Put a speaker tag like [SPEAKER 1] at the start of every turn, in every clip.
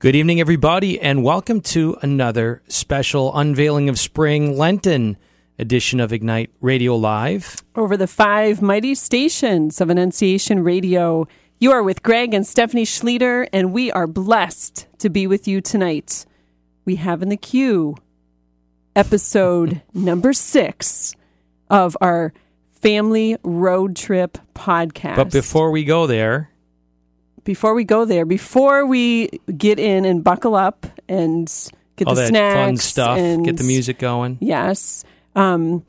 [SPEAKER 1] Good evening, everybody, and welcome to another special unveiling of spring Lenten edition of Ignite Radio Live.
[SPEAKER 2] Over the five mighty stations of Annunciation Radio, you are with Greg and Stephanie Schlueter, and we are blessed to be with you tonight. We have in the queue episode number six of our family road trip podcast.
[SPEAKER 1] But before we go there,
[SPEAKER 2] before we go there, before we get in and buckle up and get
[SPEAKER 1] all
[SPEAKER 2] the
[SPEAKER 1] that
[SPEAKER 2] snacks
[SPEAKER 1] fun stuff,
[SPEAKER 2] and
[SPEAKER 1] get the music going.
[SPEAKER 2] Yes. Um,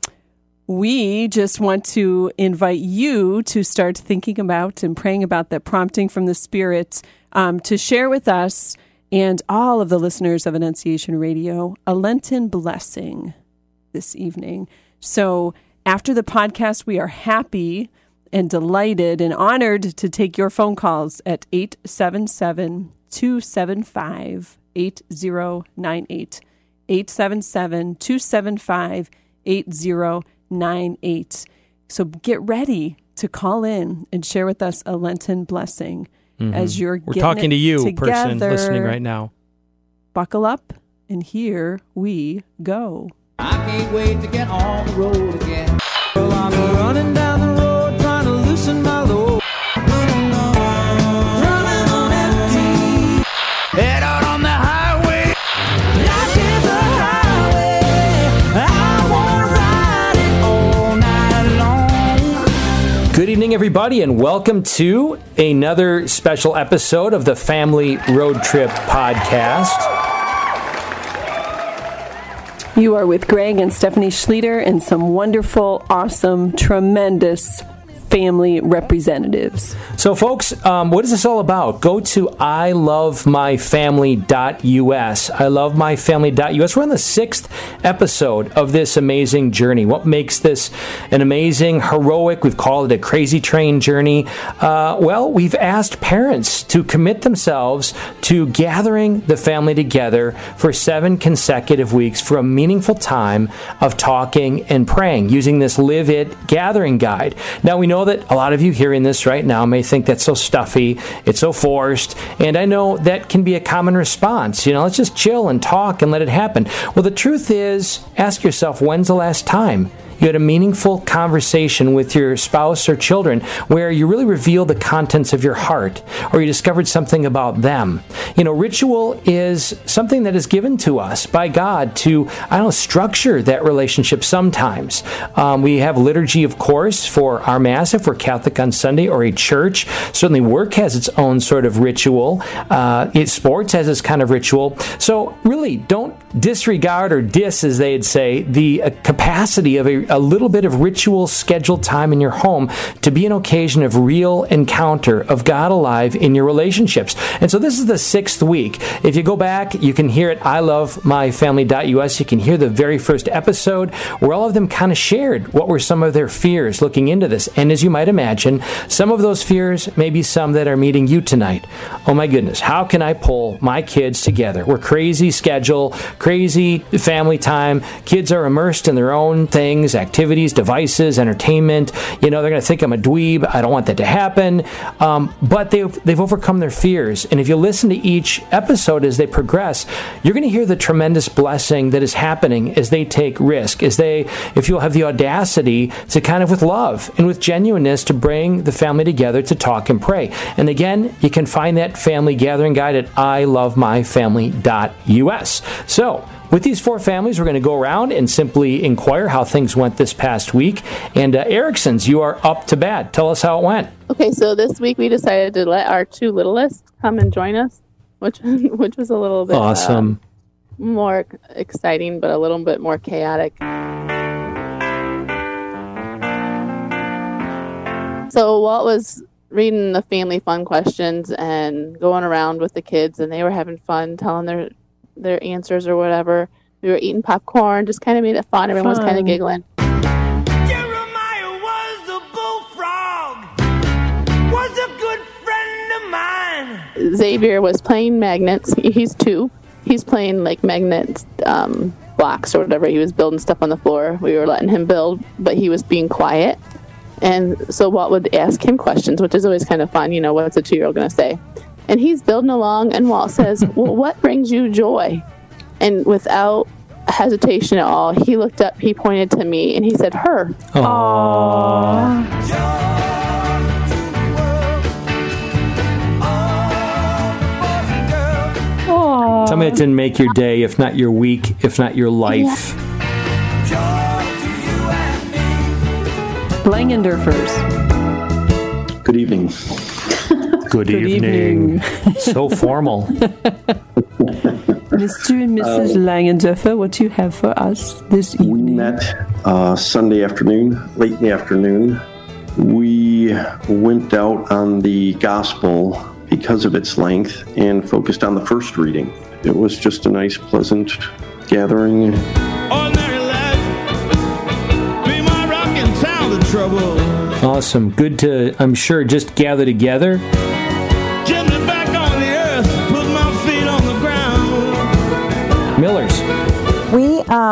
[SPEAKER 2] we just want to invite you to start thinking about and praying about that prompting from the Spirit um, to share with us and all of the listeners of Annunciation Radio a Lenten blessing this evening. So after the podcast, we are happy and delighted and honored to take your phone calls at 877 275 8098. 877 275 8098. So get ready to call in and share with us a Lenten blessing as you're
[SPEAKER 1] Mm-hmm. We're
[SPEAKER 2] getting
[SPEAKER 1] talking
[SPEAKER 2] it
[SPEAKER 1] to you,
[SPEAKER 2] together.
[SPEAKER 1] person listening right now.
[SPEAKER 2] Buckle up, and here we go.
[SPEAKER 3] I can't wait to get on the road again. Well,
[SPEAKER 1] Good evening, everybody, and welcome to another special episode of the Family Road Trip Podcast.
[SPEAKER 2] You are with Greg and Stephanie Schlueter and some wonderful, awesome, tremendous family representatives.
[SPEAKER 1] So, folks, um, what is this all about? Go to ilovemyfamily.us. Ilovemyfamily.us. We're on the sixth episode of this amazing journey. What makes this an amazing, heroic, we've called it a crazy train journey? Uh, well, we've asked parents to commit themselves to gathering the family together for seven consecutive weeks for a meaningful time of talking and praying using this Live It gathering guide. Now, we know that a lot of you hearing this right now may think that's so stuffy, it's so forced, and I know that can be a common response. You know, let's just chill and talk and let it happen. Well, the truth is, ask yourself when's the last time you had a meaningful conversation with your spouse or children where you really revealed the contents of your heart or you discovered something about them. You know, ritual is something that is given to us by God to, I don't know, structure that relationship sometimes. Um, we have liturgy, of course, for our Mass if we're Catholic on Sunday or a church. Certainly, work has its own sort of ritual, uh, it, sports has its kind of ritual. So, really, don't disregard or dis, as they'd say, the uh, capacity of a, a little bit of ritual scheduled time in your home to be an occasion of real encounter of God alive in your relationships. And so this is the sixth week. If you go back, you can hear it I love myfamily.us. You can hear the very first episode where all of them kind of shared what were some of their fears looking into this. And as you might imagine, some of those fears may be some that are meeting you tonight. Oh my goodness, how can I pull my kids together? We're crazy schedule, crazy family time. Kids are immersed in their own things, activities, devices, entertainment. You know, they're going to think I'm a dweeb. I don't want that to happen. Um, but they've, they've overcome their fears. And if you listen to each episode as they progress, you're going to hear the tremendous blessing that is happening as they take risk, as they, if you'll have the audacity to kind of with love and with genuineness to bring the family together to talk and pray. And again, you can find that family gathering guide at ilovemyfamily.us. So, with these four families, we're going to go around and simply inquire how things went this past week. And uh, Erickson's, you are up to bat. Tell us how it went.
[SPEAKER 4] Okay, so this week we decided to let our two littlest come and join us, which which was a little bit uh,
[SPEAKER 1] Awesome.
[SPEAKER 4] more exciting, but a little bit more chaotic. So Walt was reading the family fun questions and going around with the kids, and they were having fun telling their their answers or whatever. We were eating popcorn, just kind of made it fun. Everyone was kind of giggling.
[SPEAKER 3] Jeremiah was a bullfrog. Was a good friend of mine.
[SPEAKER 4] Xavier was playing magnets. He's two. He's playing like magnet um, blocks or whatever. He was building stuff on the floor. We were letting him build, but he was being quiet. And so Walt would ask him questions, which is always kind of fun. You know, what's a two year old going to say? And he's building along, and Walt says, Well, what brings you joy? And without hesitation at all, he looked up, he pointed to me, and he said, Her. Aww. Aww.
[SPEAKER 1] Tell me it didn't make your day, if not your week, if not your life.
[SPEAKER 2] Langendorfers.
[SPEAKER 5] Good evening.
[SPEAKER 1] Good,
[SPEAKER 2] evening.
[SPEAKER 1] so formal.
[SPEAKER 2] Mr. and Mrs. Langendorfer, what do you have for us this evening?
[SPEAKER 5] We met uh, Sunday afternoon, late in the afternoon. We went out on the gospel because of its length and focused on the first reading. It was just a nice, pleasant gathering.
[SPEAKER 3] Ordinary life. Be my rock and town of trouble.
[SPEAKER 1] Awesome. Good to, I'm sure, just gather together.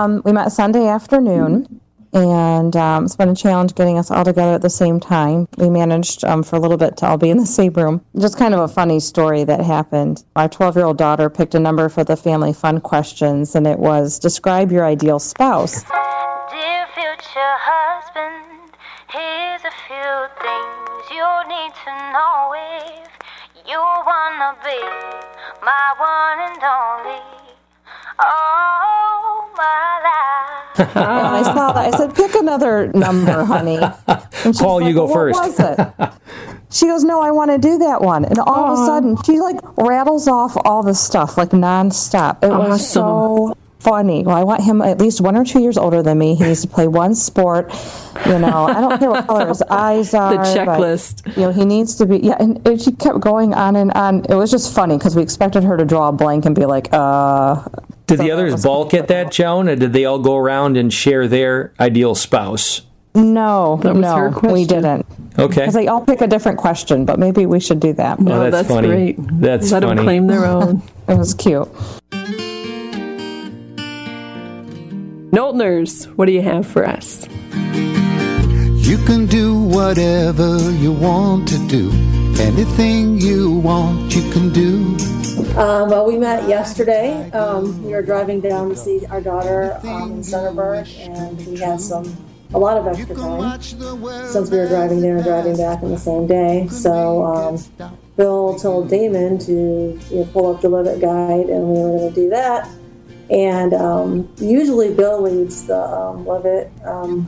[SPEAKER 6] Um, we met Sunday afternoon, and um, it's been a challenge getting us all together at the same time. We managed um, for a little bit to all be in the same room. Just kind of a funny story that happened. Our 12 year old daughter picked a number for the family fun questions, and it was describe your ideal spouse.
[SPEAKER 7] Dear future husband, here's a few things you need to know if you wanna be my one and only. Oh,
[SPEAKER 6] I saw that. I said, pick another number, honey. And she's
[SPEAKER 1] Paul, you go
[SPEAKER 6] "Well,
[SPEAKER 1] first."
[SPEAKER 6] What was it? She goes, no, I want to do that one. And all of a sudden, she like rattles off all the stuff like nonstop. It was so funny. Well, I want him at least one or two years older than me. He needs to play one sport. You know, I don't care what color his eyes are. The
[SPEAKER 2] checklist.
[SPEAKER 6] you know, he needs to be. Yeah, and, and she kept going on and on. It was just funny because we expected her to draw a blank and be like, uh.
[SPEAKER 1] Did
[SPEAKER 6] So
[SPEAKER 1] the others balk at that, Joan, or did they all go around and share their ideal spouse?
[SPEAKER 6] No,
[SPEAKER 2] was
[SPEAKER 6] no,
[SPEAKER 2] her
[SPEAKER 6] we didn't.
[SPEAKER 1] Okay.
[SPEAKER 6] Because they all pick a different question, but maybe we should do that.
[SPEAKER 2] Oh, no,
[SPEAKER 1] Oh, that's
[SPEAKER 2] that's,
[SPEAKER 1] funny.
[SPEAKER 2] great.
[SPEAKER 1] That's
[SPEAKER 2] Let
[SPEAKER 1] funny.
[SPEAKER 2] them claim their own.
[SPEAKER 6] It was cute.
[SPEAKER 2] Knowltners, what do you have for us?
[SPEAKER 8] You can do whatever you want to do. Anything you want, you can do.
[SPEAKER 9] Um, well, we met yesterday. Um, we were driving down to see our daughter um, in Centerburg, and we had some a lot of extra time since we were driving there and driving back on the same day. So um, Bill told Damon to you know, pull up the Live It guide, and we were going to do that. And um, usually Bill leads the um, Live It um,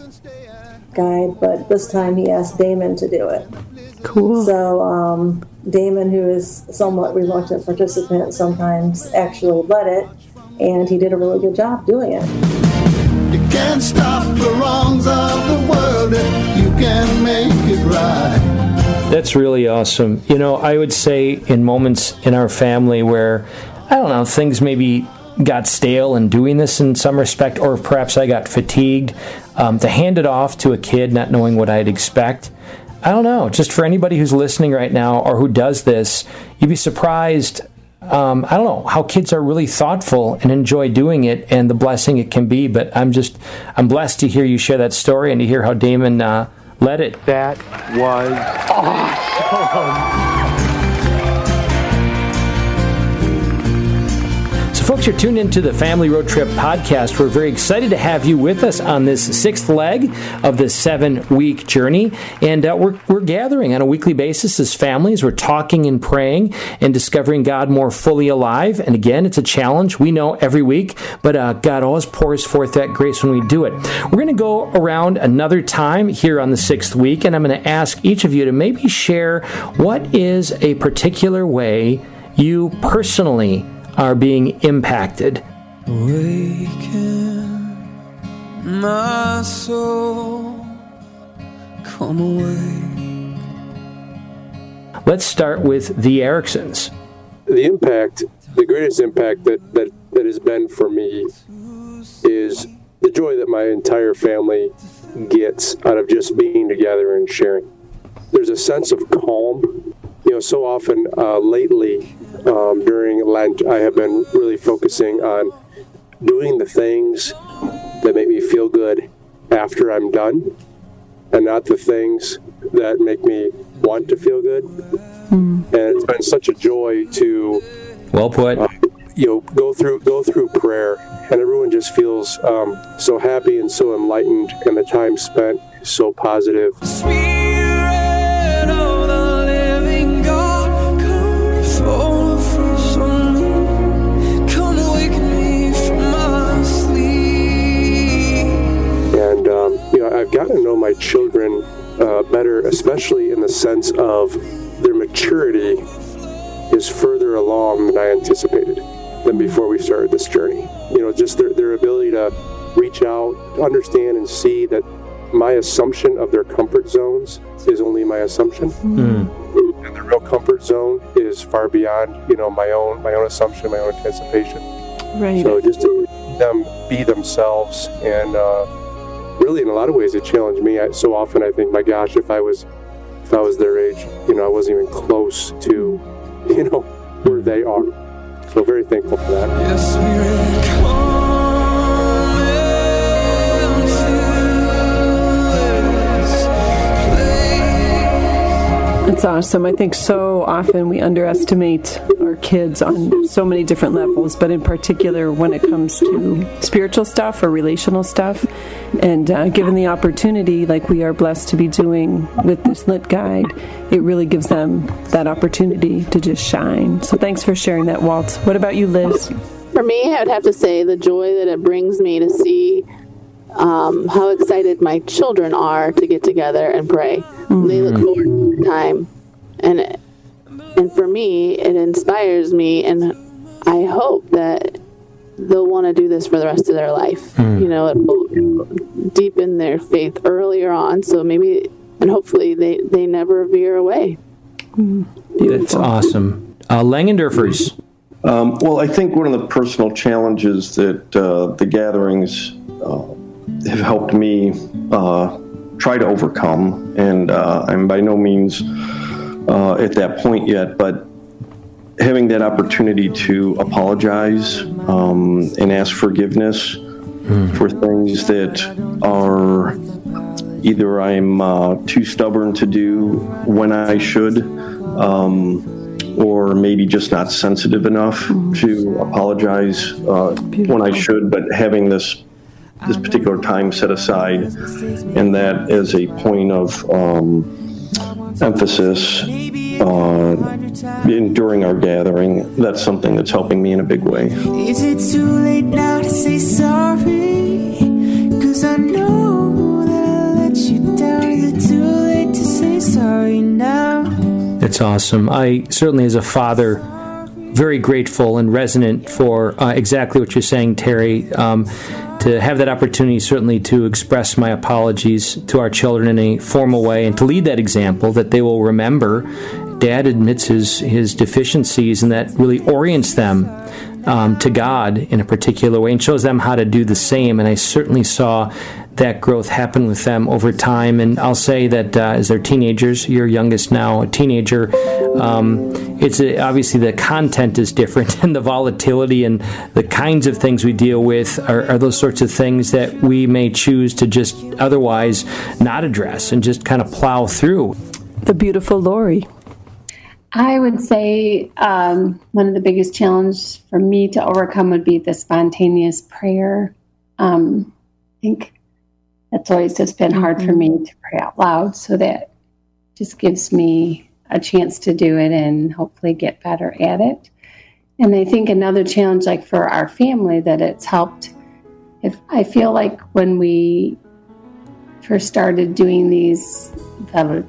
[SPEAKER 9] guide, but this time he asked Damon to do it.
[SPEAKER 2] Cool.
[SPEAKER 9] So um, Damon, who is somewhat reluctant participant, sometimes actually led it, and he did a really good job doing it.
[SPEAKER 8] You can't stop the wrongs of the world. You can make it right.
[SPEAKER 1] That's really awesome. You know, I would say in moments in our family where, I don't know, things maybe got stale in doing this in some respect, or perhaps I got fatigued, um, to hand it off to a kid not knowing what I'd expect. I don't know. Just for anybody who's listening right now or who does this, you'd be surprised. Um, I don't know how kids are really thoughtful and enjoy doing it and the blessing it can be. But I'm just, I'm blessed to hear you share that story and to hear how Damon uh, led it.
[SPEAKER 10] That was
[SPEAKER 1] So, folks, you're tuned into the Family Road Trip podcast. We're very excited to have you with us on this sixth leg of this seven week journey. And uh, we're, we're gathering on a weekly basis as families. We're talking and praying and discovering God more fully alive. And again, it's a challenge. We know every week, but uh, God always pours forth that grace when we do it. We're going to go around another time here on the sixth week, and I'm going to ask each of you to maybe share what is a particular way you personally are being impacted.
[SPEAKER 3] Awaken my soul. Come away.
[SPEAKER 1] Let's start with the Ericksons.
[SPEAKER 10] the impact, the greatest impact that, that, that has been for me is the joy that my entire family gets out of just being together and sharing. There's a sense of calm. You know, so often uh, lately um, during Lent, I have been really focusing on doing the things that make me feel good after I'm done and not the things that make me want to feel good. and it's been such a joy to
[SPEAKER 1] Well put.
[SPEAKER 10] uh, you know go through go through prayer, and everyone just feels um, so happy and so enlightened, and the time spent is so positive.
[SPEAKER 3] Spirit
[SPEAKER 10] you know I've gotten to know my children uh, better, especially in the sense of their maturity is further along than I anticipated than before we started this journey. You know, just their, their ability to reach out, understand, and see that my assumption of their comfort zones is only my assumption, and the real comfort zone is far beyond you know my own my own assumption, my own anticipation.
[SPEAKER 2] Right.
[SPEAKER 10] So just to them be themselves, and uh, really in a lot of ways it challenged me. I, so often I think, my gosh, if I was if I was their age, you know, I wasn't even close to you know where they are. So very thankful for that.
[SPEAKER 3] Your
[SPEAKER 2] It's awesome. I think so often we underestimate our kids on so many different levels, but in particular when it comes to spiritual stuff or relational stuff. And uh, given the opportunity, like we are blessed to be doing with this lit guide, it really gives them that opportunity to just shine. So thanks for sharing that, Walt. What about you, Liz?
[SPEAKER 4] For me, I would have to say the joy that it brings me to see um, how excited my children are to get together and pray. They look forward to the time, and and for me, it inspires me, and I hope that they'll want to do this for the rest of their life. You know, it will deepen their faith earlier on, so maybe and hopefully they they never veer away.
[SPEAKER 1] That's awesome. Uh, Langendorfers.
[SPEAKER 5] Um, well, I think one of the personal challenges that uh, the gatherings uh, have helped me uh, try to overcome, and uh, I'm by no means uh, at that point yet, but having that opportunity to apologize um, and ask forgiveness for things that are either I'm uh, too stubborn to do when I should. Um, or maybe just not sensitive enough to apologize uh, when I should, but having this this particular time set aside and that as a point of um, emphasis uh, in, during our gathering, that's something that's helping me in a big way.
[SPEAKER 3] Is it too late now to say sorry? Cause I know that I let you down. Is it too late to say sorry now?
[SPEAKER 1] That's awesome. I certainly, as a father, very grateful and resonant for uh, exactly what you're saying, Terry. Um, to have that opportunity, certainly, to express my apologies to our children in a formal way and to lead that example that they will remember. Dad admits his, his deficiencies, and that really orients them um, to God in a particular way and shows them how to do the same. And I certainly saw that growth happen with them over time. And I'll say that uh, as they're teenagers, your youngest now, a teenager, um, it's a, obviously the content is different, and the volatility and the kinds of things we deal with are, are those sorts of things that we may choose to just otherwise not address and just kind of plow through.
[SPEAKER 2] The beautiful Lori.
[SPEAKER 11] I would say um, one of the biggest challenges for me to overcome would be the spontaneous prayer. Um, I think that's always just been hard for me mm-hmm. to pray out loud, so that just gives me a chance to do it and hopefully get better at it. And I think another challenge, like for our family, that it's helped. If I feel like when we first started doing these, the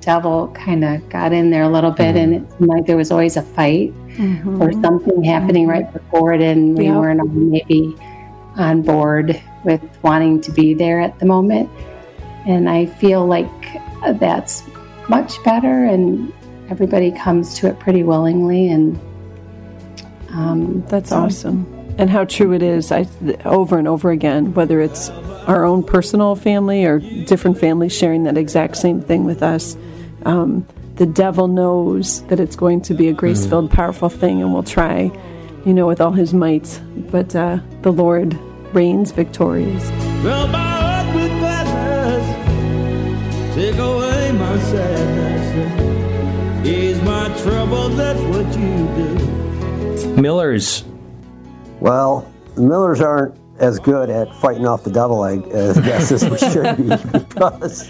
[SPEAKER 11] devil kind of got in there a little bit, mm-hmm. and it seemed like there was always a fight mm-hmm. or something happening right before it, and we
[SPEAKER 2] Yep.
[SPEAKER 11] weren't all maybe on board with wanting to be there at the moment. And I feel like that's much better, and everybody comes to it pretty willingly. And um,
[SPEAKER 2] That's awesome. And how true it is, I, over and over again, whether it's our own personal family or different families sharing that exact same thing with us. Um, the devil knows that it's going to be a grace filled, powerful thing, and will try, you know, with all his might. But uh, the Lord reigns victorious.
[SPEAKER 3] Fill my heart with gladness. Take away my sadness. Ease my trouble, that's what you do.
[SPEAKER 1] Millers.
[SPEAKER 12] Well, the Millers aren't as good at fighting off the devil, I uh, guess, as we should be, because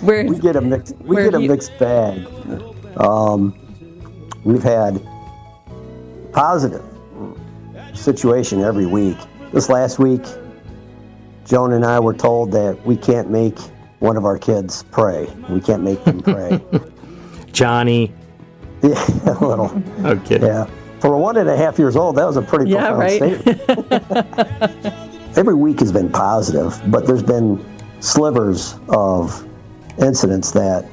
[SPEAKER 2] Where
[SPEAKER 12] we get a mixed we get a
[SPEAKER 2] you-
[SPEAKER 12] mixed bag. Um, we've had positive situation every week. This last week, Joan and I were told that we can't make one of our kids pray. We can't make them pray.
[SPEAKER 1] Johnny.
[SPEAKER 12] Yeah, a little.
[SPEAKER 1] Okay.
[SPEAKER 12] Yeah. For a one and a half years old, that was a pretty
[SPEAKER 2] Yeah,
[SPEAKER 12] profound
[SPEAKER 2] right.
[SPEAKER 12] statement. Every week has been positive, but there's been slivers of incidents that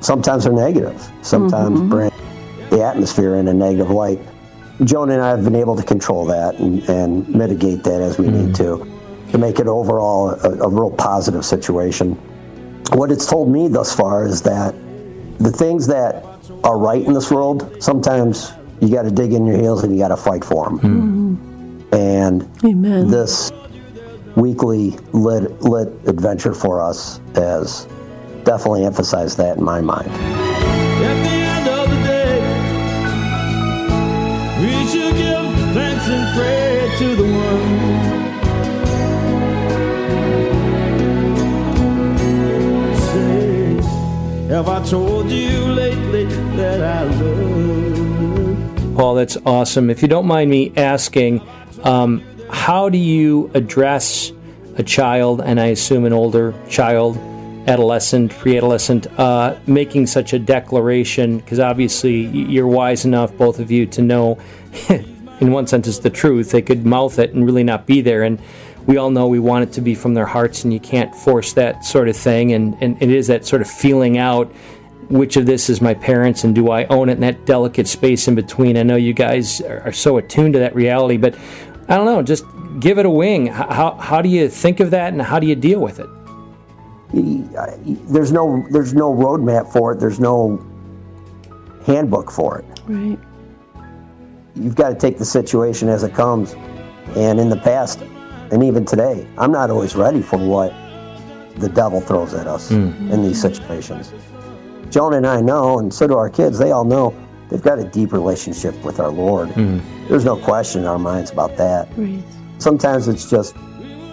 [SPEAKER 12] sometimes are negative, sometimes
[SPEAKER 2] Mm-hmm.
[SPEAKER 12] bring the atmosphere in a negative light. Joan and I have been able to control that and, and mitigate that as we need mm-hmm. to, to make it overall a, a real positive situation. What it's told me thus far is that the things that are right in this world, sometimes you got to dig in your heels and you got to fight for them. Mm-hmm. And
[SPEAKER 2] Amen.
[SPEAKER 12] this weekly lit, lit adventure for us has definitely emphasized that in my mind.
[SPEAKER 3] Have I told you lately that I love?
[SPEAKER 1] Paul, that's awesome. If you don't mind me asking, um, how do you address a child, and I assume an older child, adolescent, pre adolescent, uh, making such a declaration? Because obviously you're wise enough, both of you, to know, in one sense, it's the truth. They could mouth it and really not be there. And we all know we want it to be from their hearts, and you can't force that sort of thing. And, and it is that sort of feeling out which of this is my parents and do I own it and that delicate space in between. I know you guys are, are so attuned to that reality, but I don't know, just give it a wing. How, how do you think of that and how do you deal with it?
[SPEAKER 12] There's no there's no roadmap for it. There's no handbook for it.
[SPEAKER 2] Right.
[SPEAKER 12] You've got to take the situation as it comes. And in the past, and even today, I'm not always ready for what the devil throws at us hmm. in these situations. Joan and I know, and so do our kids, they all know they've got a deep relationship with our Lord. Hmm. There's no question in our minds about that.
[SPEAKER 2] Right.
[SPEAKER 12] Sometimes it's just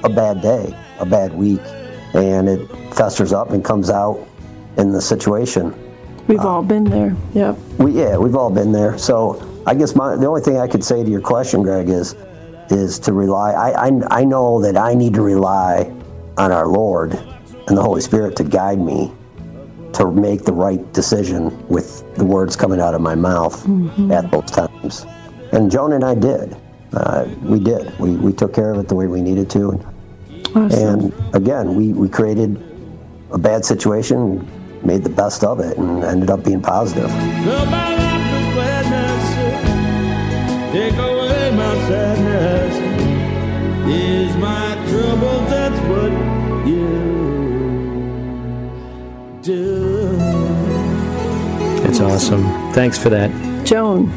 [SPEAKER 12] a bad day, a bad week, and it festers up and comes out in the situation.
[SPEAKER 2] We've all been there. Yep.
[SPEAKER 12] We yeah, we've all been there. So I guess my the only thing I could say to your question, Greg, is is to rely. I I, I know that I need to rely on our Lord and the Holy Spirit to guide me to make the right decision with the words coming out of my mouth at those times. And Joan and I did. Uh, we did. We, we took care of it the way we needed to. And again, we, we created a bad situation, made the best of it, and ended up being positive.
[SPEAKER 3] Is my trouble, that's what you do.
[SPEAKER 1] It's awesome. Thanks for that.
[SPEAKER 2] Joan.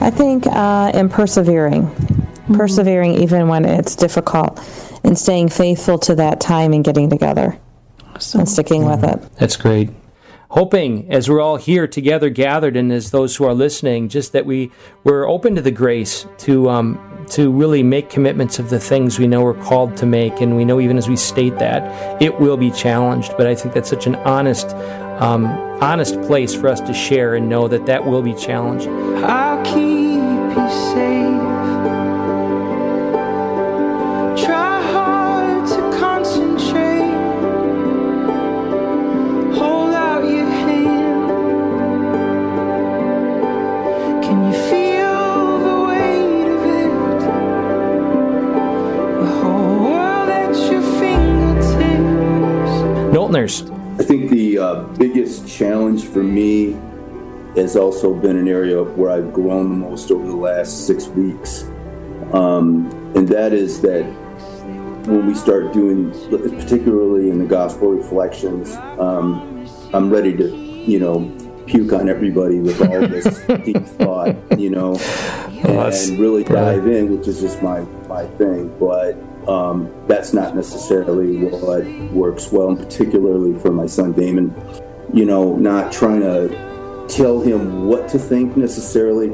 [SPEAKER 6] I think uh, in persevering, persevering even when it's difficult, and staying faithful to that time and getting together and sticking with it.
[SPEAKER 1] That's great. Hoping as we're all here together, gathered, and as those who are listening, just that we we're open to the grace to um, to really make commitments of the things we know we're called to make, and we know even as we state that it will be challenged. But I think that's such an honest, um, honest place for us to share and know that that will be challenged.
[SPEAKER 3] I'll keep you safe.
[SPEAKER 1] Knowltoners.
[SPEAKER 13] I think the uh, biggest challenge for me has also been an area where I've grown the most over the last six weeks. Um, and that is that when we start doing, particularly in the gospel reflections, um, I'm ready to, you know, puke on everybody with all this deep thought, you know, and really dive in, which is just my, my thing. But um, that's not necessarily what works well, and particularly for my son Damon. You know, not trying to tell him what to think necessarily,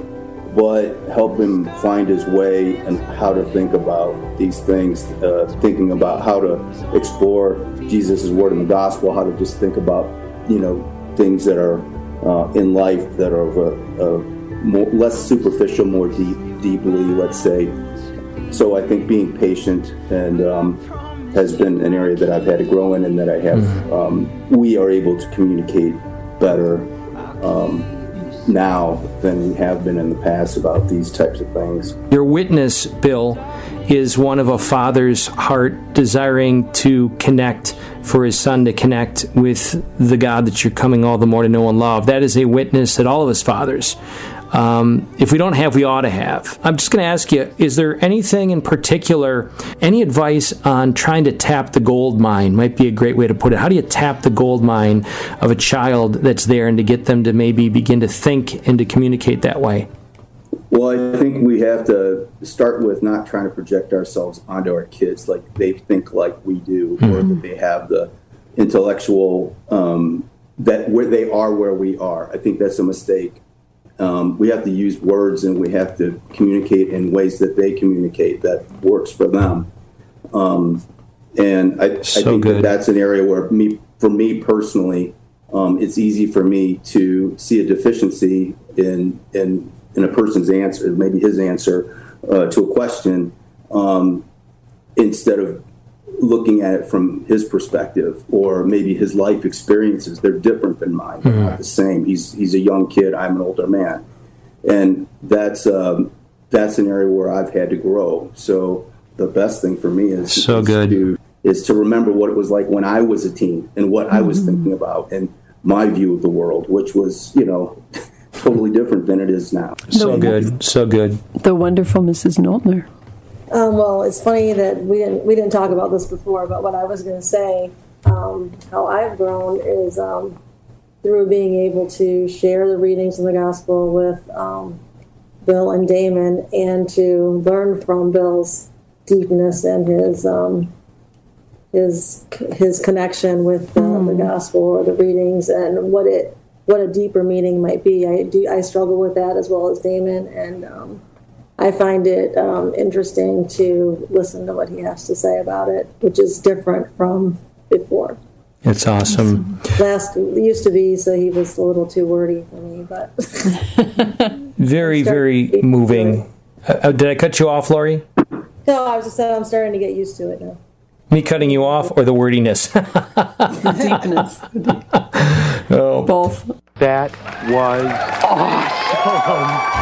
[SPEAKER 13] but help him find his way and how to think about these things, uh, thinking about how to explore Jesus' word in the gospel, how to just think about, you know, things that are uh, in life that are of a, a more, less superficial, more deep, deeply, let's say. So I think being patient and um, has been an area that I've had to grow in, and that I have. Um, we are able to communicate better um, now than we have been in the past about these types of things.
[SPEAKER 1] Your witness, Bill, is one of a father's heart desiring to connect for his son to connect with the God that you're coming all the more to know and love. That is a witness that all of us fathers um, if we don't have, we ought to have. I'm just going to ask you is there anything in particular, any advice on trying to tap the gold mine? Might be a great way to put it. How do you tap the gold mine of a child that's there and to get them to maybe begin to think and to communicate that way?
[SPEAKER 13] Well, I think we have to start with not trying to project ourselves onto our kids like they think like we do, mm-hmm. or that they have the intellectual um, that where they are where we are. I think that's a mistake um, we have to use words and we have to communicate in ways that they communicate that works for them. Um, and I, so I think that that's an area where me, for me personally, um, it's easy for me to see a deficiency in in, in a person's answer, maybe his answer uh, to a question, um, instead of looking at it from his perspective or maybe his life experiences they're different than mine. They're mm-hmm. not the same. He's he's a young kid. I'm an older man. And that's um, that's an area where i've had to grow. So the best thing for me is
[SPEAKER 1] so
[SPEAKER 13] is
[SPEAKER 1] good.
[SPEAKER 13] to, is to remember what it was like when i was a teen and what mm-hmm. i was mm-hmm. thinking about and my view of the world which was you know totally different than it is now.
[SPEAKER 1] So good. so good.
[SPEAKER 2] the wonderful mrs Noldner
[SPEAKER 9] um, well, it's funny that we didn't we didn't talk about this before, but what I was going to say, um, how I've grown is um, through being able to share the readings in the gospel with um, Bill and Damon, and to learn from Bill's deepness and his um, his his connection with the, mm. the gospel or the readings and what it what a deeper meaning might be. I do I struggle with that as well as Damon and um, I find it um, interesting to listen to what he has to say about it, which is different from before.
[SPEAKER 1] It's awesome.
[SPEAKER 9] Last used to be, so he was a little too wordy for me, but
[SPEAKER 1] very, very moving. Uh, uh, did I cut you off, Lori?
[SPEAKER 9] No, I was just saying I'm starting to get used to it now.
[SPEAKER 1] Me cutting you off, or the wordiness?
[SPEAKER 2] the deepness.
[SPEAKER 1] oh.
[SPEAKER 2] Both.
[SPEAKER 14] That was awesome.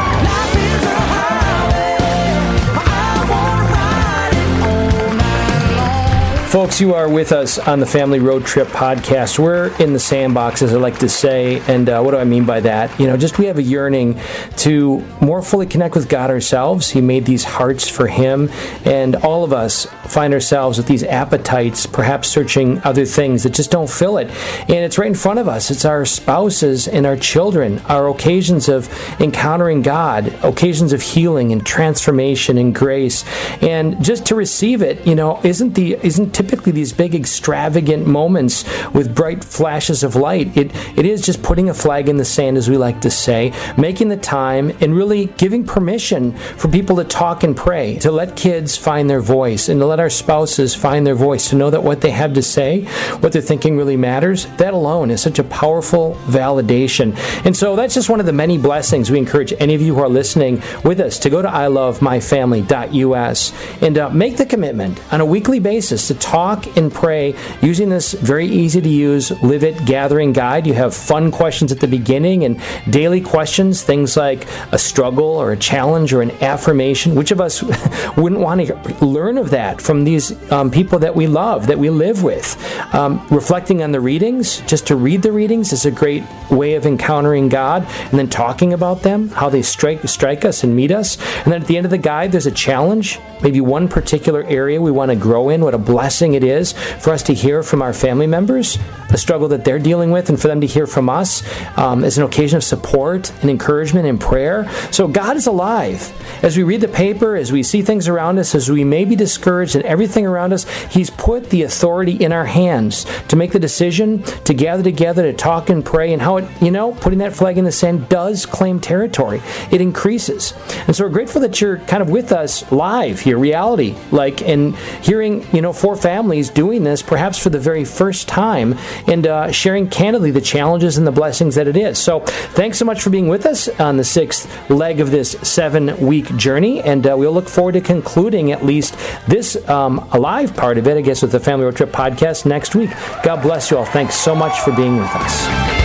[SPEAKER 1] Folks, you are with us on the Family Road Trip podcast. We're in the sandbox, as I like to say. And uh, what do I mean by that? You know, just we have a yearning to more fully connect with God ourselves. He made these hearts for Him. And all of us find ourselves with these appetites, perhaps searching other things that just don't fill it. And it's right in front of us. It's our spouses and our children, our occasions of encountering God, occasions of healing and transformation and grace. And just to receive it, you know, isn't the, isn't typically these big extravagant moments with bright flashes of light. It it is just putting a flag in the sand, as we like to say, making the time and really giving permission for people to talk and pray, to let kids find their voice, and to let our spouses find their voice, to know that what they have to say, what they're thinking really matters. That alone is such a powerful validation. And so that's just one of the many blessings we encourage any of you who are listening with us to go to ilovemyfamily.us and uh, make the commitment on a weekly basis to talk and pray using this very easy to use Live It Gathering Guide. You have fun questions at the beginning and daily questions, things like a struggle or a challenge or an affirmation. Which of us wouldn't want to learn of that from these um, people that we love, that we live with? Um, reflecting on the readings, just to read the readings is a great way of encountering God and then talking about them, how they strike, strike us and meet us. And then at the end of the guide, there's a challenge, maybe one particular area we want to grow in, what a blessing it is for us to hear from our family members the struggle that they're dealing with and for them to hear from us um, as an occasion of support and encouragement and prayer. So God is alive. As we read the paper, as we see things around us, as we may be discouraged everything around us. He's put the authority in our hands to make the decision to gather together, to talk and pray, and how it, you know, putting that flag in the sand does claim territory. It increases. And so we're grateful that you're kind of with us live here, reality, like, and hearing, you know, four families doing this perhaps for the very first time and uh, sharing candidly the challenges and the blessings that it is. So thanks so much for being with us on the sixth leg of this seven week journey. And uh, we'll look forward to concluding at least this um, alive part of it, I guess, with the Family Road Trip podcast next week. God bless you all. Thanks so much for being with us.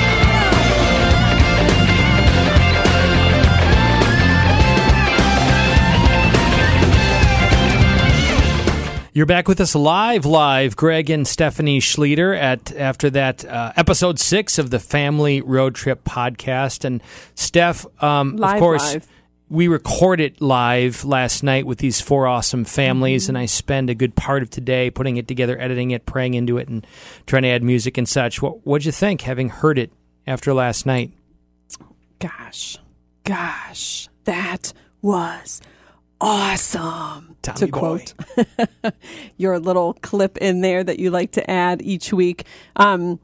[SPEAKER 1] You're back with us live, live. Greg and Stephanie Schlueter at after that uh, episode six of the Family Road Trip podcast. And Steph, um,
[SPEAKER 2] Live,
[SPEAKER 1] of course,
[SPEAKER 2] live.
[SPEAKER 1] We record it live last night with these four awesome families,
[SPEAKER 2] Mm-hmm.
[SPEAKER 1] and I spend a good part of today putting it together, editing it, praying into it, and trying to add music and such. What What'd you think, having heard it after last night?
[SPEAKER 2] Gosh, gosh, that was awesome.
[SPEAKER 1] Tommy
[SPEAKER 2] to quote your little clip in there that you like to add each week. Um,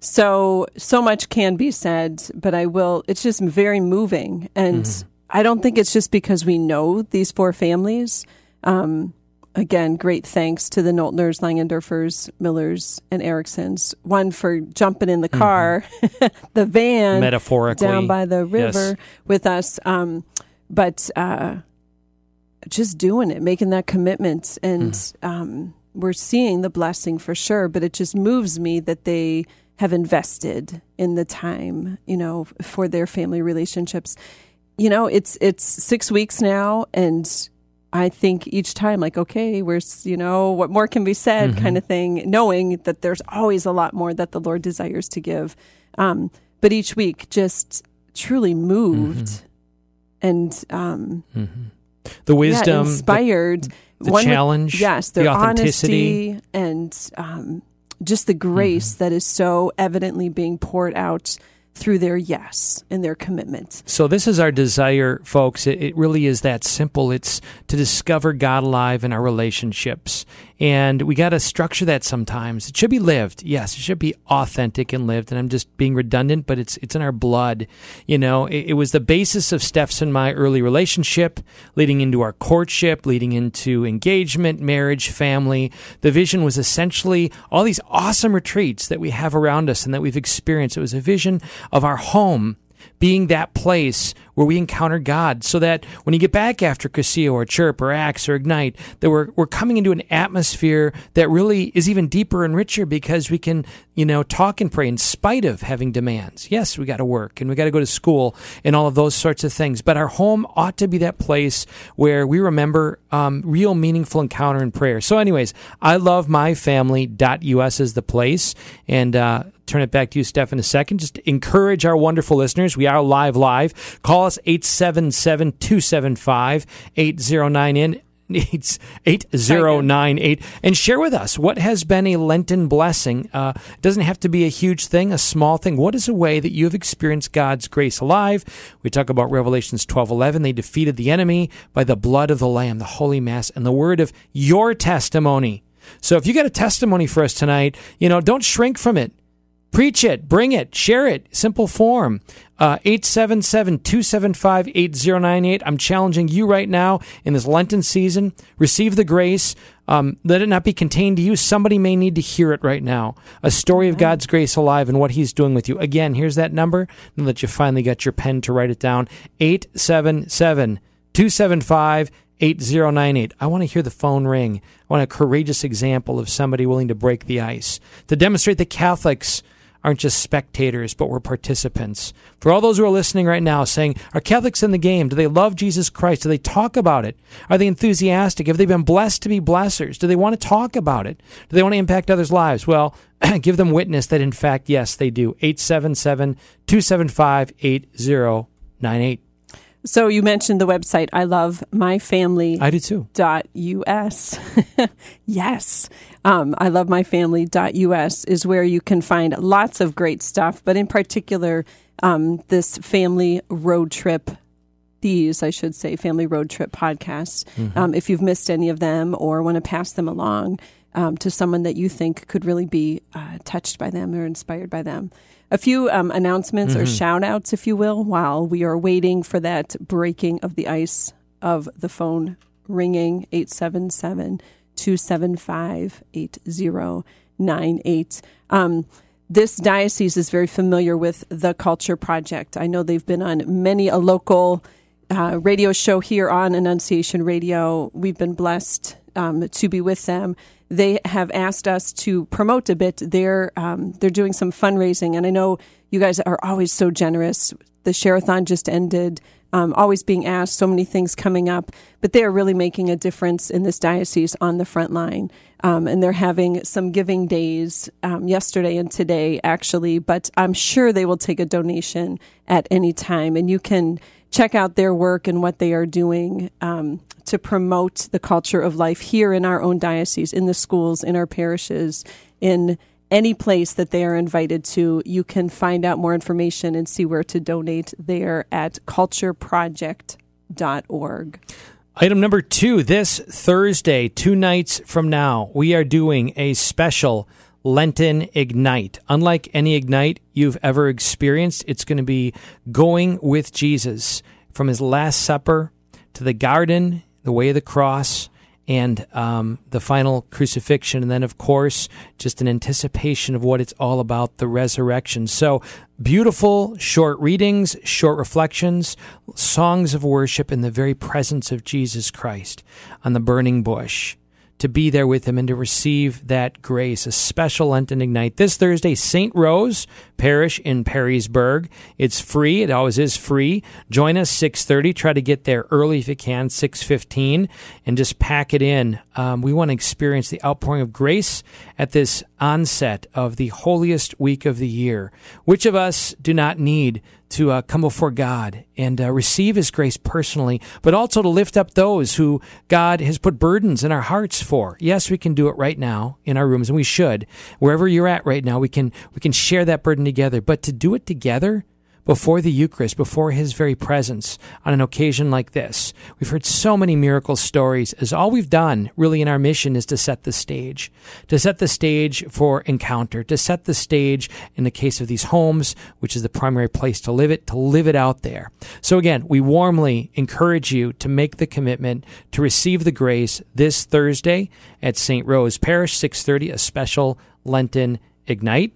[SPEAKER 2] so so much can be said, but I will. It's just very moving, and
[SPEAKER 1] Mm-hmm.
[SPEAKER 2] I don't think it's just because we know these four families. Um, again, great thanks to the Noltners, Langendorfers, Millers, and Ericksons. One for jumping in the car, the van,
[SPEAKER 1] Mm-hmm. Metaphorically,
[SPEAKER 2] down by the
[SPEAKER 1] yes.
[SPEAKER 2] river with us. Um, but uh, just doing it, making that commitment, and
[SPEAKER 1] Hmm.
[SPEAKER 2] um, we're seeing the blessing for sure. But it just moves me that they have invested in the time, you know, for their family relationships. You know, it's it's six weeks now, and I think each time, like, okay, where's you know what more can be said,
[SPEAKER 1] Mm-hmm.
[SPEAKER 2] kind of thing, knowing that there's always a lot more that the Lord desires to give. Um, but each week, just truly moved,
[SPEAKER 1] Mm-hmm.
[SPEAKER 2] and um,
[SPEAKER 1] The wisdom, the-
[SPEAKER 2] inspired,
[SPEAKER 1] the
[SPEAKER 2] with-
[SPEAKER 1] challenge,
[SPEAKER 2] yes,
[SPEAKER 1] the authenticity.
[SPEAKER 2] honesty, and um, just the grace
[SPEAKER 1] Mm-hmm.
[SPEAKER 2] that is so evidently being poured out through their yes and their commitment.
[SPEAKER 1] So this is our desire, folks. It, it really is that simple. It's to discover God alive in our relationships, and we got to structure that sometimes. It should be lived, yes. It should be authentic and lived. And I'm just being redundant, but it's it's in our blood. You know, it, it was the basis of Steph's and my early relationship, leading into our courtship, leading into engagement, marriage, family. The vision was essentially all these awesome retreats that we have around us and that we've experienced. It was a vision of our home being that place where we encounter God so that when you get back after Cursillo or CHRP or ACTS or Ignite, that we're, we're coming into an atmosphere that really is even deeper and richer because we can, you know, talk and pray in spite of having demands. Yes, we got to work and we got to go to school and all of those sorts of things. But our home ought to be that place where we remember um, real meaningful encounter and prayer. So anyways, I love my myfamily.us is the place. And, uh, turn it back to you, Steph, in a second. Just encourage our wonderful listeners. We are live, live. Call us 877 275 8098. 8098 and share with us what has been a Lenten blessing. Uh, doesn't have to be a huge thing, a small thing. What is a way that you have experienced God's grace alive? We talk about Revelations 12 11. They defeated the enemy by the blood of the Lamb, the Holy Mass, and the word of your testimony. So if you got a testimony for us tonight, you know, don't shrink from it. Preach it, bring it, share it. Simple form. Uh, 877 275 8098. I'm challenging you right now in this Lenten season. Receive the grace. Um, let it not be contained to you. Somebody may need to hear it right now. A story of God's grace alive and what He's doing with you. Again, here's that number. Now that you finally got your pen to write it down 877 275 8098. I want to hear the phone ring. I want a courageous example of somebody willing to break the ice, to demonstrate that Catholics aren't just spectators, but we're participants. For all those who are listening right now saying, are Catholics in the game? Do they love Jesus Christ? Do they talk about it? Are they enthusiastic? Have they been blessed to be blessers? Do they want to talk about it? Do they want to impact others' lives? Well, give them witness that in fact, yes, they do. 877 275 8098.
[SPEAKER 2] So you mentioned the website. I love my family.
[SPEAKER 1] I do too.
[SPEAKER 2] Dot us. yes. Um, I love my family. Dot us is where you can find lots of great stuff, but in particular, um, this family road trip these, I should say, family road trip podcasts.
[SPEAKER 1] Mhm.
[SPEAKER 2] Um, if you've missed any of them or want to pass them along um, to someone that you think could really be uh, touched by them or inspired by them. A few um, announcements or
[SPEAKER 1] Mhm.
[SPEAKER 2] shout outs, if you will, while we are waiting for that breaking of the ice of the phone ringing 877 275 8098. Um, this diocese is very familiar with the Culture Project. I know they've been on many a local uh, radio show here on Annunciation Radio. We've been blessed um, to be with them. They have asked us to promote a bit. They're um, they're doing some fundraising, and I know you guys are always so generous. The Sharathon just ended. Um, always being asked, so many things coming up, but they are really making a difference in this diocese on the front line. Um, and they're having some giving days um, yesterday and today, actually. But I'm sure they will take a donation at any time, and you can check out their work and what they are doing um, to promote the culture of life here in our own diocese, in the schools, in our parishes, in any place that they are invited to. You can find out more information and see where to donate there at cultureproject.org.
[SPEAKER 1] Item number two this Thursday, two nights from now, we are doing a special Lenten Ignite. Unlike any Ignite you've ever experienced, it's going to be going with Jesus from his Last Supper to the garden, the way of the cross, and um, the final crucifixion. And then, of course, just an anticipation of what it's all about the resurrection. So, beautiful short readings, short reflections, songs of worship in the very presence of Jesus Christ on the burning bush. To be there with him and to receive that grace, a special Lenten Ignite this Thursday, St. Rose Parish in Perrysburg. It's free; it always is free. Join us six thirty. Try to get there early if you can, six fifteen, and just pack it in. Um, we want to experience the outpouring of grace at this onset of the holiest week of the year. Which of us do not need to uh, come before God and uh, receive His grace personally, but also to lift up those who God has put burdens in our hearts for. Yes, we can do it right now in our rooms, and we should. Wherever you're at right now, we can we can share that burden together. But to do it together before the Eucharist, before His very presence on an occasion like this. We've heard so many miracle stories, as all we've done really in our mission is to set the stage, to set the stage for encounter, to set the stage in the case of these homes, which is the primary place to live it, to live it out there. So again, we warmly encourage you to make the commitment to receive the grace this Thursday at St. Rose Parish, 630, a special Lenten Ignite.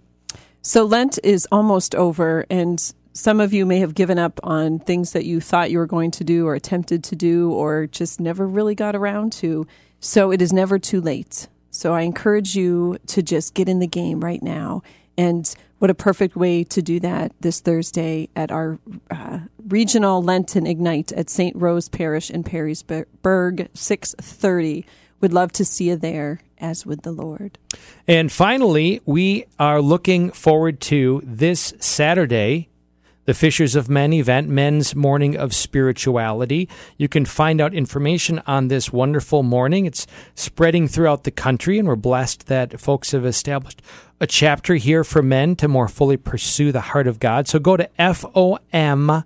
[SPEAKER 2] So Lent is almost over, and some of you may have given up on things that you thought you were going to do or attempted to do or just never really got around to. So it is never too late. So I encourage you to just get in the game right now. And what a perfect way to do that this Thursday at our uh, regional Lenten Ignite at St. Rose Parish in Perrysburg, 630. We'd love to see you there, as would the Lord.
[SPEAKER 1] And finally, we are looking forward to this Saturday, the Fishers of Men event, Men's Morning of Spirituality. You can find out information on this wonderful morning. It's spreading throughout the country, and we're blessed that folks have established a chapter here for men to more fully pursue the heart of God. So go to FOMNWO.org,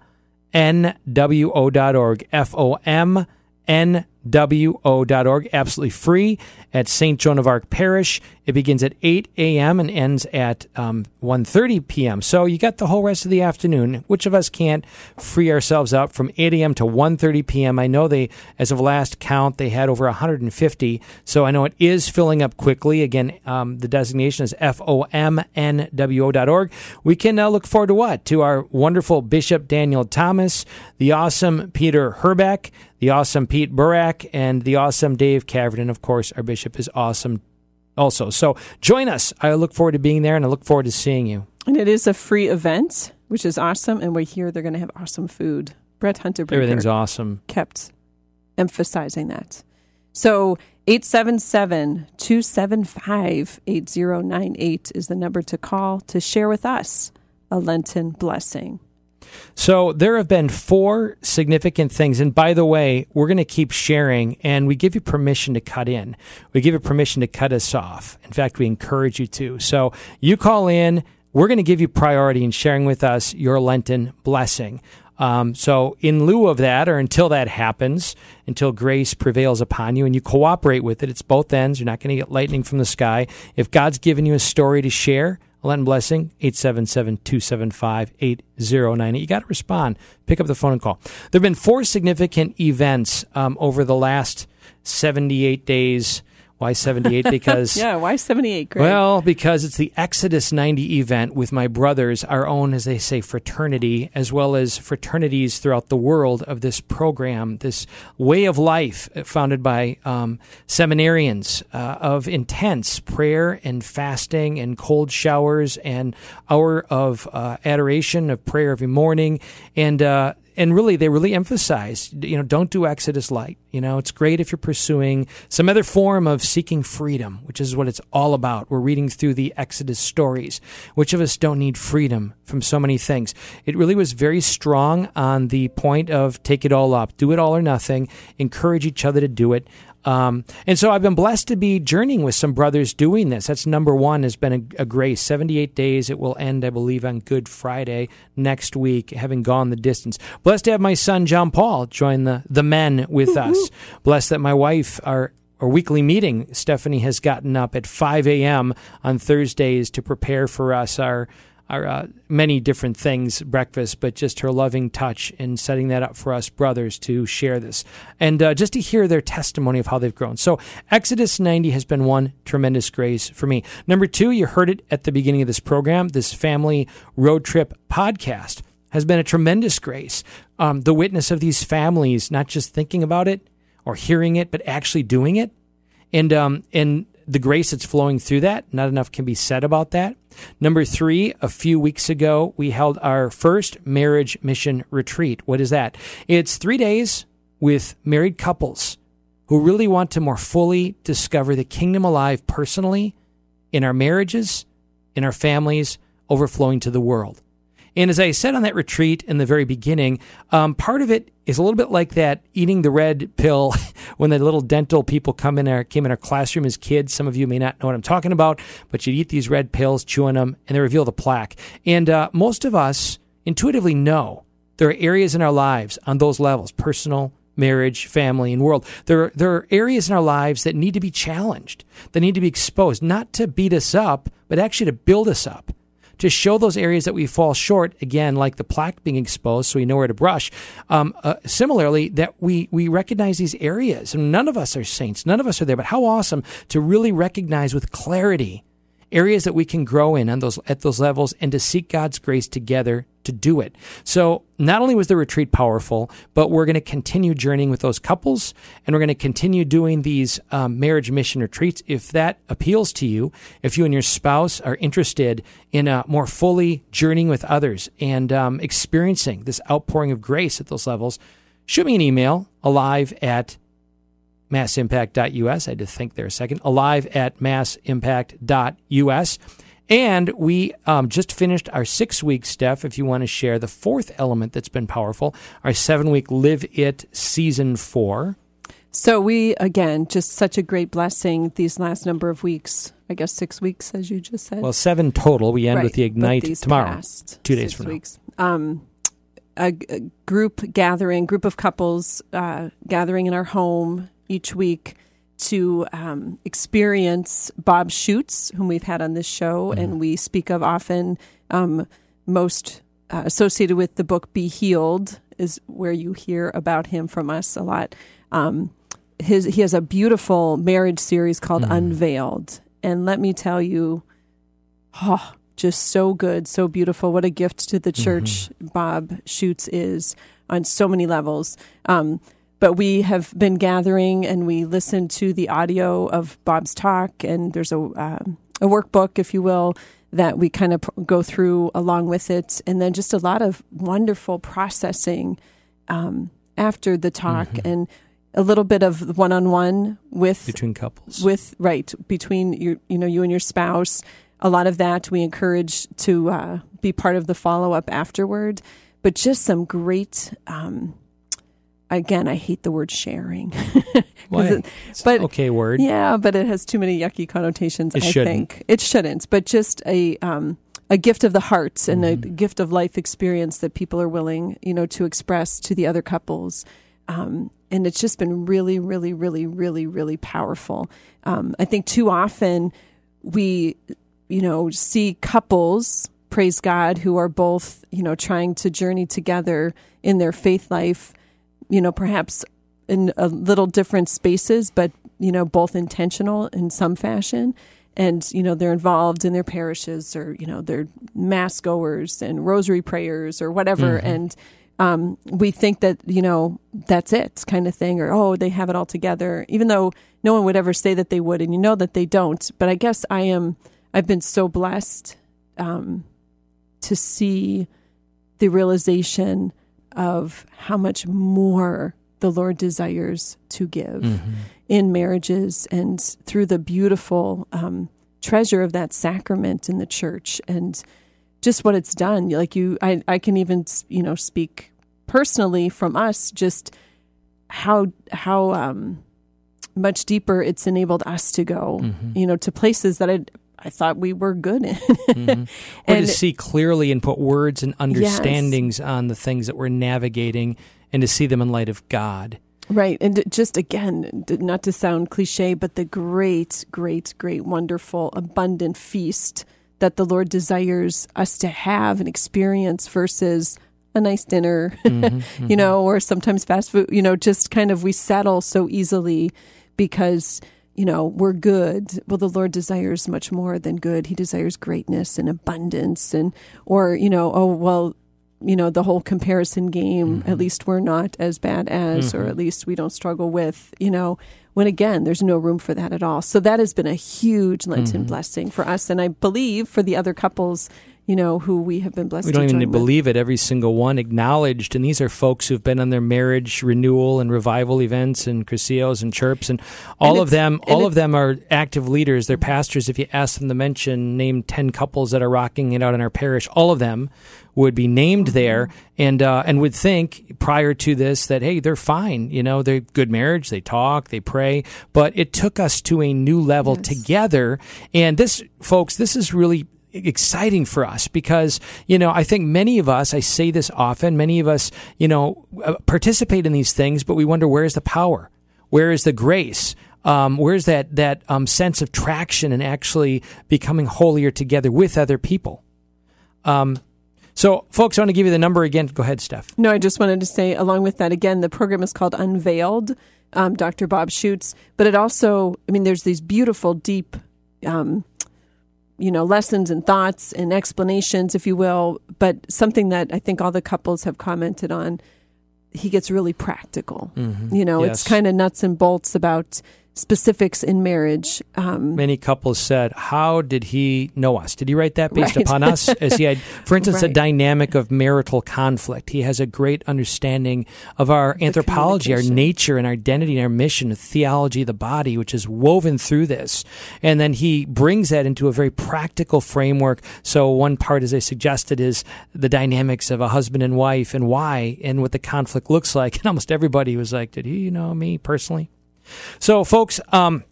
[SPEAKER 1] FOMNWO.org, absolutely free at St. Joan of Arc Parish. It begins at 8 a.m. and ends at um, 1.30 p.m. So you got the whole rest of the afternoon. Which of us can't free ourselves up from 8 a.m. to 1.30 p.m.? I know they, as of last count, they had over 150. So I know it is filling up quickly. Again, um, the designation is FOMNWO.org. We can uh, look forward to what? To our wonderful Bishop Daniel Thomas, the awesome Peter Herbeck, the awesome Pete Burak, and the awesome Dave Caverton. Of course, our bishop is awesome also. So join us. I look forward to being there and I look forward to seeing you.
[SPEAKER 2] And it is a free event, which is awesome. And we're here. they're going to have awesome food. Brett Hunter
[SPEAKER 1] Everything's awesome.
[SPEAKER 2] kept emphasizing that. So 877 275 8098 is the number to call to share with us a Lenten blessing.
[SPEAKER 1] So there have been four significant things. And by the way, we're going to keep sharing and we give you permission to cut in. We give you permission to cut us off. In fact, we encourage you to. So you call in. We're going to give you priority in sharing with us your Lenten blessing. Um, so, in lieu of that, or until that happens, until grace prevails upon you and you cooperate with it, it's both ends. You're not going to get lightning from the sky. If God's given you a story to share, Lenten blessing, 877 275 8098. You got to respond. Pick up the phone and call. There have been four significant events um, over the last 78 days. Why 78? Because
[SPEAKER 2] yeah, why 78? Greg?
[SPEAKER 1] well, because it's the Exodus 90 event with my brothers, our own, as they say, fraternity, as well as fraternities throughout the world of this program, this way of life founded by um, seminarians uh, of intense prayer and fasting and cold showers and hour of uh, adoration of prayer every morning. And, uh, and really they really emphasize you know don't do exodus light. You know it's great if you're pursuing some other form of seeking freedom which is what it's all about. We're reading through the exodus stories. Which of us don't need freedom from so many things? It really was very strong on the point of take it all up do it all or nothing encourage each other to do it um, and so I've been blessed to be journeying with some brothers doing this. That's number one, has been a, a, grace. 78 days. It will end, I believe, on Good Friday next week, having gone the distance. Blessed to have my son, John Paul, join the, the men with us. Blessed that my wife, our our weekly meeting, Stephanie has gotten up at 5 a.m. on Thursdays to prepare for us our our uh, many different things, breakfast, but just her loving touch in setting that up for us brothers to share this and uh, just to hear their testimony of how they've grown. So, Exodus 90 has been one tremendous grace for me. Number two, you heard it at the beginning of this program, this family road trip podcast has been a tremendous grace. Um, the witness of these families, not just thinking about it or hearing it, but actually doing it. And, um, and the grace that's flowing through that, not enough can be said about that. Number three, a few weeks ago, we held our first marriage mission retreat. What is that? It's three days with married couples who really want to more fully discover the kingdom alive personally in our marriages, in our families, overflowing to the world. And as I said on that retreat in the very beginning, um, part of it is a little bit like that eating the red pill when the little dental people come in our came in our classroom as kids. Some of you may not know what I'm talking about, but you'd eat these red pills, chewing them, and they reveal the plaque. And uh, most of us intuitively know there are areas in our lives on those levels, personal, marriage, family, and world. There are, there are areas in our lives that need to be challenged, that need to be exposed, not to beat us up, but actually to build us up to show those areas that we fall short, again, like the plaque being exposed, so we know where to brush. Um, uh, similarly, that we, we recognize these areas, and none of us are saints, none of us are there, but how awesome to really recognize with clarity areas that we can grow in on those at those levels and to seek God's grace together to do it. So not only was the retreat powerful, but we're going to continue journeying with those couples and we're going to continue doing these um, marriage mission retreats. If that appeals to you, if you and your spouse are interested in uh, more fully journeying with others and um, experiencing this outpouring of grace at those levels, shoot me an email alive at massimpact.us. I had to think there a second. Alive at massimpact.us. And we um, just finished our six week, Steph, if you want to share the fourth element that's been powerful, our seven week Live It season four.
[SPEAKER 2] So we, again, just such a great blessing these last number of weeks. I guess six weeks, as you just said.
[SPEAKER 1] Well, seven total. We end
[SPEAKER 2] Right,
[SPEAKER 1] with the Ignite tomorrow, two days from now.
[SPEAKER 2] Um, a, a group gathering, group of couples uh, gathering in our home each week to um, experience Bob Schuchts, whom we've had on this show,
[SPEAKER 1] Mm-hmm.
[SPEAKER 2] and we speak of often. Um, most uh, associated with the book "Be Healed" is where you hear about him from us a lot. Um, his he has a beautiful marriage series called
[SPEAKER 1] Mm-hmm.
[SPEAKER 2] Unveiled, and let me tell you, oh, just so good, so beautiful. What a gift to the church Bob Schuchts is on so many levels. Um, but we have been gathering and we listen to the audio of Bob's talk, and there's a um, a workbook, if you will, that we kind of pr- go through along with it, and then just a lot of wonderful processing um, after the talk and a little bit of one on one with
[SPEAKER 1] Between couples.
[SPEAKER 2] with right between your you know you and your spouse. A lot of that we encourage to uh, be part of the follow up afterward. But just some great um, again i hate the word sharing.
[SPEAKER 1] Why?
[SPEAKER 2] it-
[SPEAKER 1] It's
[SPEAKER 2] but
[SPEAKER 1] an okay word.
[SPEAKER 2] yeah but it has too many yucky connotations
[SPEAKER 1] It
[SPEAKER 2] i
[SPEAKER 1] shouldn't.
[SPEAKER 2] think it shouldn't but just a um, a gift of the heart and a
[SPEAKER 1] Mm-hmm.
[SPEAKER 2] gift of life experience that people are willing, you know, to express to the other couples. Um, and it's just been really, really, really, really, really powerful. Um, I think too often we, you know, see couples, praise God, who are both, you know, trying to journey together in their faith life, you know, perhaps in a little different spaces, but, you know, both intentional in some fashion. And, you know, they're involved in their parishes or, you know, they're mass goers and rosary prayers or whatever.
[SPEAKER 15] Mhm.
[SPEAKER 2] And, um, we think that you know that's it kind of thing or oh they have it all together even though no one would ever say that they would and you know that they don't but i guess i am i've been so blessed um, to see the realization of how much more the lord desires to give
[SPEAKER 15] Mhm.
[SPEAKER 2] in marriages and through the beautiful um, treasure of that sacrament in the church and just what it's done like you i, I can even you know speak personally from us just how how um much deeper it's enabled us to go
[SPEAKER 1] Mhm.
[SPEAKER 2] you know to places that i i thought we were good in
[SPEAKER 1] Mhm. Or to see clearly and put words and understandings on the things that we're navigating and to see them in light of God.
[SPEAKER 2] Right. And just again, not to sound cliche, but the great, great, great, wonderful, abundant feast that the Lord desires us to have and experience versus a nice dinner,
[SPEAKER 15] Mhm,
[SPEAKER 2] you know, or sometimes fast food, you know, just kind of we settle so easily because, you know, we're good. Well, the Lord desires much more than good. He desires greatness and abundance and, or, you know, oh, well, you know, the whole comparison game, at least we're not as bad as, or
[SPEAKER 15] Mhm.
[SPEAKER 2] at least we don't struggle with, you know, when again, there's no room for that at all. So that has been a huge Lenten
[SPEAKER 1] Mhm.
[SPEAKER 2] blessing for us. And I believe for the other couples, you know, who we have been blessed
[SPEAKER 1] We don't even
[SPEAKER 2] with.
[SPEAKER 1] believe it. Every single one acknowledged, and these are folks who've been on their marriage renewal and revival events and Cursillos and CHRPs, and all of them, all of them are active leaders. They're pastors. If you ask them to mention, name ten couples that are rocking it out in our parish, all of them would be named
[SPEAKER 2] Mm-hmm.
[SPEAKER 1] there, and uh, and would think prior to this that hey, they're fine. You know, they're good marriage. They talk, they pray, but it took us to a new level together. And this, folks, this is really exciting for us because you know I think many of us I say this often many of us you know uh, participate in these things but we wonder where is the power where is the grace um, where's that that um, sense of traction and actually becoming holier together with other people um, so folks I want to give you the number again go ahead Steph
[SPEAKER 2] No, I just wanted to say, along with that, again, the program is called Unveiled, um, Dr. Bob Schuchts. But it also, I mean, there's these beautiful, deep, um, you know, lessons and thoughts and explanations, if you will. But something that I think all the couples have commented on, he gets really practical.
[SPEAKER 1] Mhm.
[SPEAKER 2] You know,
[SPEAKER 1] Yes.
[SPEAKER 2] it's kind of nuts and bolts about specifics in marriage. Um,
[SPEAKER 1] many couples said, "How did he know us? Did he write that based
[SPEAKER 2] Right.
[SPEAKER 1] upon us?" As he had, for instance, the
[SPEAKER 2] Right.
[SPEAKER 1] dynamic of marital conflict. He has a great understanding of our anthropology, our nature, and our identity, and our mission, the theology of the body, which is woven through this. And then he brings that into a very practical framework. So one part, as I suggested, is the dynamics of a husband and wife, and why, and what the conflict looks like. And almost everybody was like, "Did he know me personally?" So, folks, um,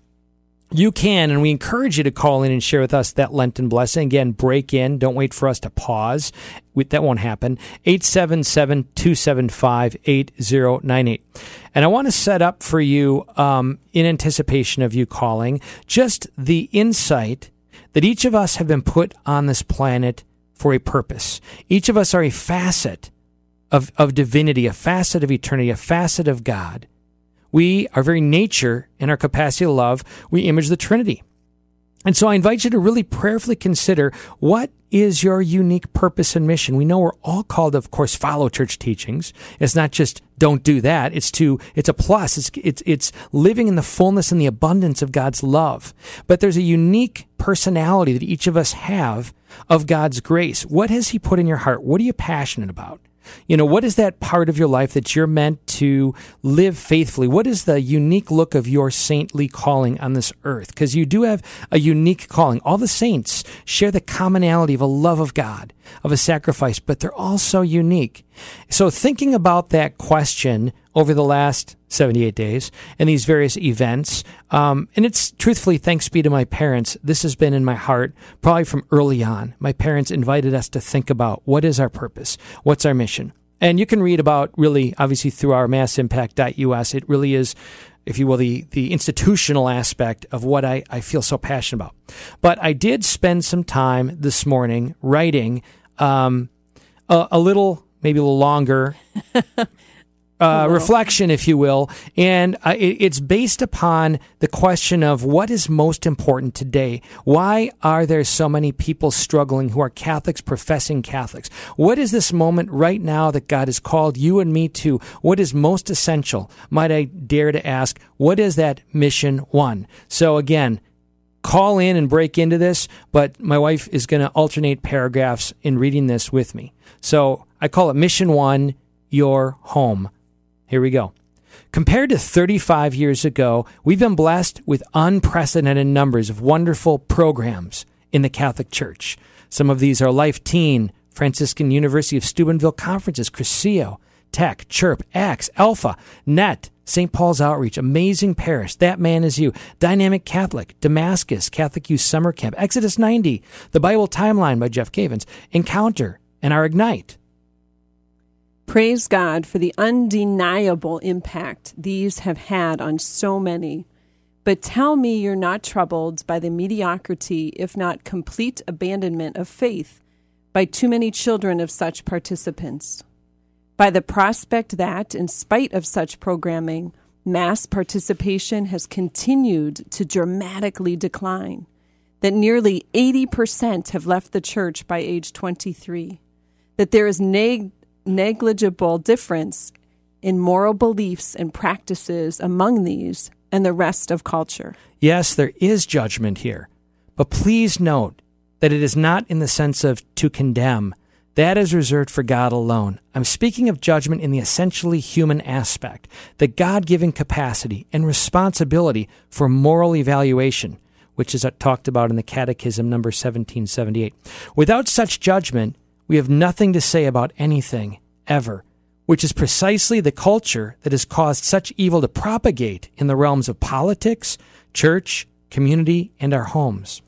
[SPEAKER 1] you can, and we encourage you to call in and share with us that Lenten blessing. Again, break in. Don't wait for us to pause. That won't happen. 877 275 8098. And I want to set up for you, um, in anticipation of you calling, just the insight that each of us have been put on this planet for a purpose. Each of us are a facet of, of divinity, a facet of eternity, a facet of God. We, our very nature and our capacity to love, we image the Trinity. And so I invite you to really prayerfully consider what is your unique purpose and mission. We know we're all called, of course, follow church teachings. It's not just don't do that. It's to, it's a plus. It's, it's, it's living in the fullness and the abundance of God's love. But there's a unique personality that each of us have of God's grace. What has He put in your heart? What are you passionate about? You know, what is that part of your life that you're meant to live faithfully? What is the unique look of your saintly calling on this earth? Because you do have a unique calling. All the saints share the commonality of a love of God, of a sacrifice, but they're all so unique. So, thinking about that question over the last 78 days and these various events, um, and it's truthfully thanks be to my parents, this has been in my heart probably from early on. My parents invited us to think about what is our purpose? What's our mission? And you can read about really, obviously, through our massimpact.us. It really is, if you will, the, the institutional aspect of what I, I feel so passionate about. But I did spend some time this morning writing um, a, a little, maybe a little longer. Uh, reflection, if you will, and uh, it, it's based upon the question of what is most important today. Why are there so many people struggling who are Catholics, professing Catholics? What is this moment right now that God has called you and me to? What is most essential? Might I dare to ask, what is that mission one? So again, call in and break into this, but my wife is going to alternate paragraphs in reading this with me. So I call it Mission One, Your Home. Here we go. Compared to 35 years ago, we've been blessed with unprecedented numbers of wonderful programs in the Catholic Church. Some of these are Life Teen, Franciscan University of Steubenville Conferences, Cursillo, TEC, CHRP, ACTS, Alpha, Net, St. Paul's Outreach, Amazing Parish, That Man Is You, Dynamic Catholic, Damascus, Catholic Youth Summer Camp, Exodus 90, The Bible Timeline by Jeff Cavins, Encounter, and our Ignite.
[SPEAKER 2] Praise God for the undeniable impact these have had on so many. But tell me you're not troubled by the mediocrity, if not complete abandonment of faith by too many children of such participants. By the prospect that, in spite of such programming, mass participation has continued to dramatically decline, that nearly 80% have left the church by age 23, that there is neg- negligible difference in moral beliefs and practices among these and the rest of culture.
[SPEAKER 1] Yes, there is judgment here, but please note that it is not in the sense of to condemn. That is reserved for God alone. I'm speaking of judgment in the essentially human aspect, the God given capacity and responsibility for moral evaluation, which is talked about in the Catechism number 1778. Without such judgment, we have nothing to say about anything, ever, which is precisely the culture that has caused such evil to propagate in the realms of politics, church, community, and our homes.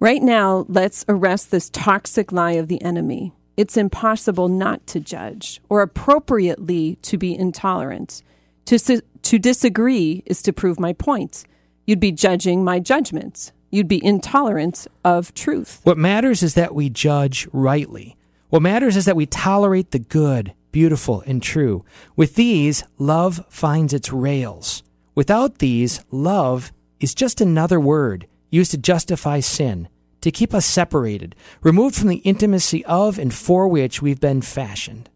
[SPEAKER 2] Right now, let's arrest this toxic lie of the enemy. It's impossible not to judge or appropriately to be intolerant. To, to disagree is to prove my point. You'd be judging my judgments. You'd be intolerant of truth.
[SPEAKER 1] What matters is that we judge rightly. What matters is that we tolerate the good, beautiful, and true. With these, love finds its rails. Without these, love is just another word used to justify sin, to keep us separated, removed from the intimacy of and for which we've been fashioned.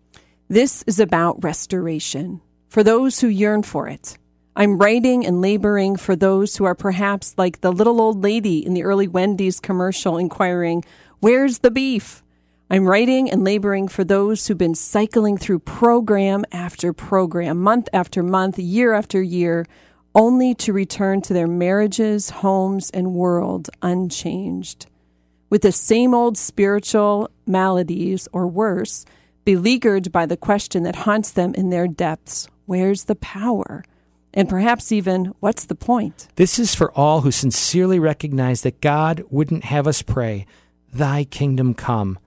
[SPEAKER 2] This is about restoration for those who yearn for it. I'm writing and laboring for those who are perhaps like the little old lady in the early Wendy's commercial inquiring, Where's the beef? I'm writing and laboring for those who've been cycling through program after program, month after month, year after year, only to return to their marriages, homes, and world unchanged. With the same old spiritual maladies, or worse, beleaguered by the question that haunts them in their depths where's the power? And perhaps even, what's the point?
[SPEAKER 1] This is for all who sincerely recognize that God wouldn't have us pray, Thy kingdom come,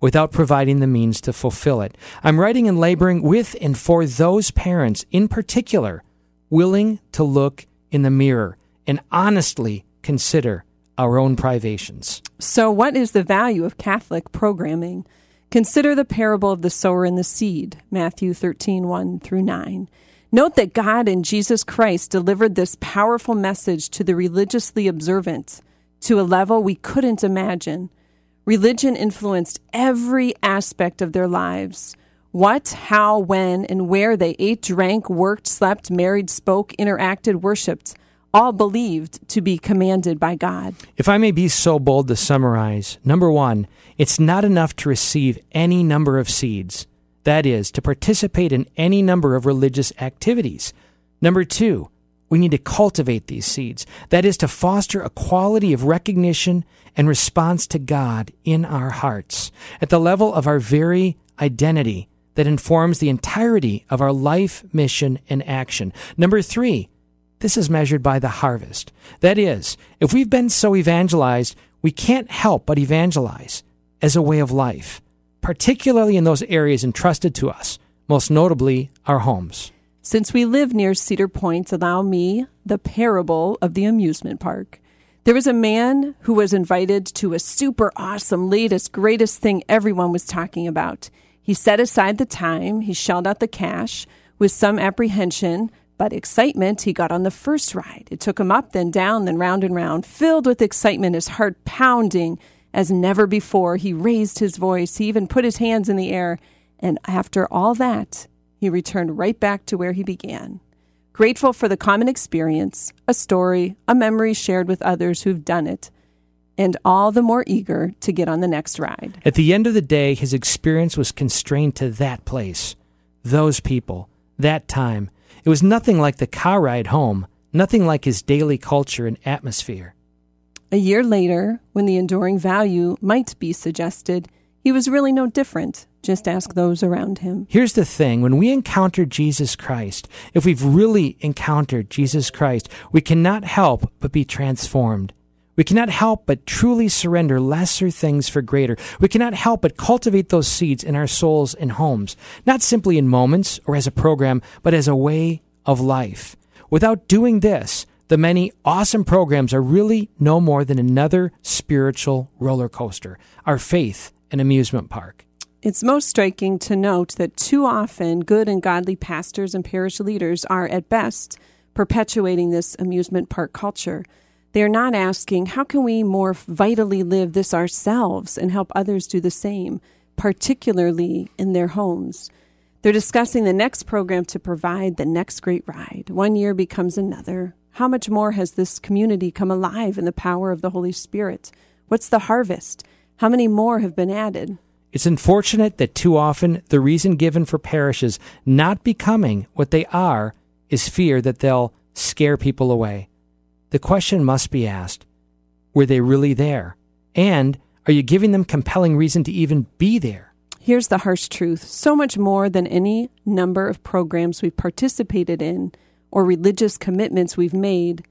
[SPEAKER 1] without providing the means to fulfill it. I'm writing and laboring with and for those parents in particular willing to look in the mirror and honestly consider our own privations.
[SPEAKER 2] So, what is the value of Catholic programming? Consider the parable of the sower and the seed, Matthew 13, 1 through 9. Note that God and Jesus Christ delivered this powerful message to the religiously observant to a level we couldn't imagine. Religion influenced every aspect of their lives. What, how, when, and where they ate, drank, worked, slept, married, spoke, interacted, worshiped, all believed to be commanded by God.
[SPEAKER 1] If I may be so bold to summarize, number one, it's not enough to receive any number of seeds. That is, to participate in any number of religious activities. Number two, we need to cultivate these seeds. That is, to foster a quality of recognition and response to God in our hearts. At the level of our very identity, that informs the entirety of our life, mission, and action. Number three, this is measured by the harvest. That is, if we've been so evangelized, we can't help but evangelize as a way of life, particularly in those areas entrusted to us, most notably our homes.
[SPEAKER 2] Since we live near Cedar Point, allow me the parable of the amusement park. There was a man who was invited to a super awesome, latest, greatest thing everyone was talking about. He set aside the time, he shelled out the cash. With some apprehension, but excitement, he got on the first ride. It took him up, then down, then round and round. Filled with excitement, his heart pounding as never before, he raised his voice. He even put his hands in the air. And after all that, he returned right back to where he began. Grateful for the common experience, a story, a memory shared with others who've done it, and all the more eager to get on the next ride.
[SPEAKER 1] At the end of the day, his experience was constrained to that place, those people, that time. It was nothing like the car ride home, nothing like his daily culture and atmosphere.
[SPEAKER 2] A year later, when the enduring value might be suggested, he was really no different. Just ask those around him.
[SPEAKER 1] Here's the thing when we encounter Jesus Christ, if we've really encountered Jesus Christ, we cannot help but be transformed. We cannot help but truly surrender lesser things for greater. We cannot help but cultivate those seeds in our souls and homes, not simply in moments or as a program, but as a way of life. Without doing this, the many awesome programs are really no more than another spiritual roller coaster, our faith and amusement park.
[SPEAKER 2] It's most striking to note that too often good and godly pastors and parish leaders are, at best, perpetuating this amusement park culture. They are not asking, how can we more vitally live this ourselves and help others do the same, particularly in their homes? They're discussing the next program to provide the next great ride. One year becomes another. How much more has this community come alive in the power of the Holy Spirit? What's the harvest? How many more have been added?
[SPEAKER 1] It's unfortunate that too often the reason given for parishes not becoming what they are is fear that they'll scare people away. The question must be asked were they really there? And are you giving them compelling reason to even be there?
[SPEAKER 2] Here's the harsh truth so much more than any number of programs we've participated in or religious commitments we've made,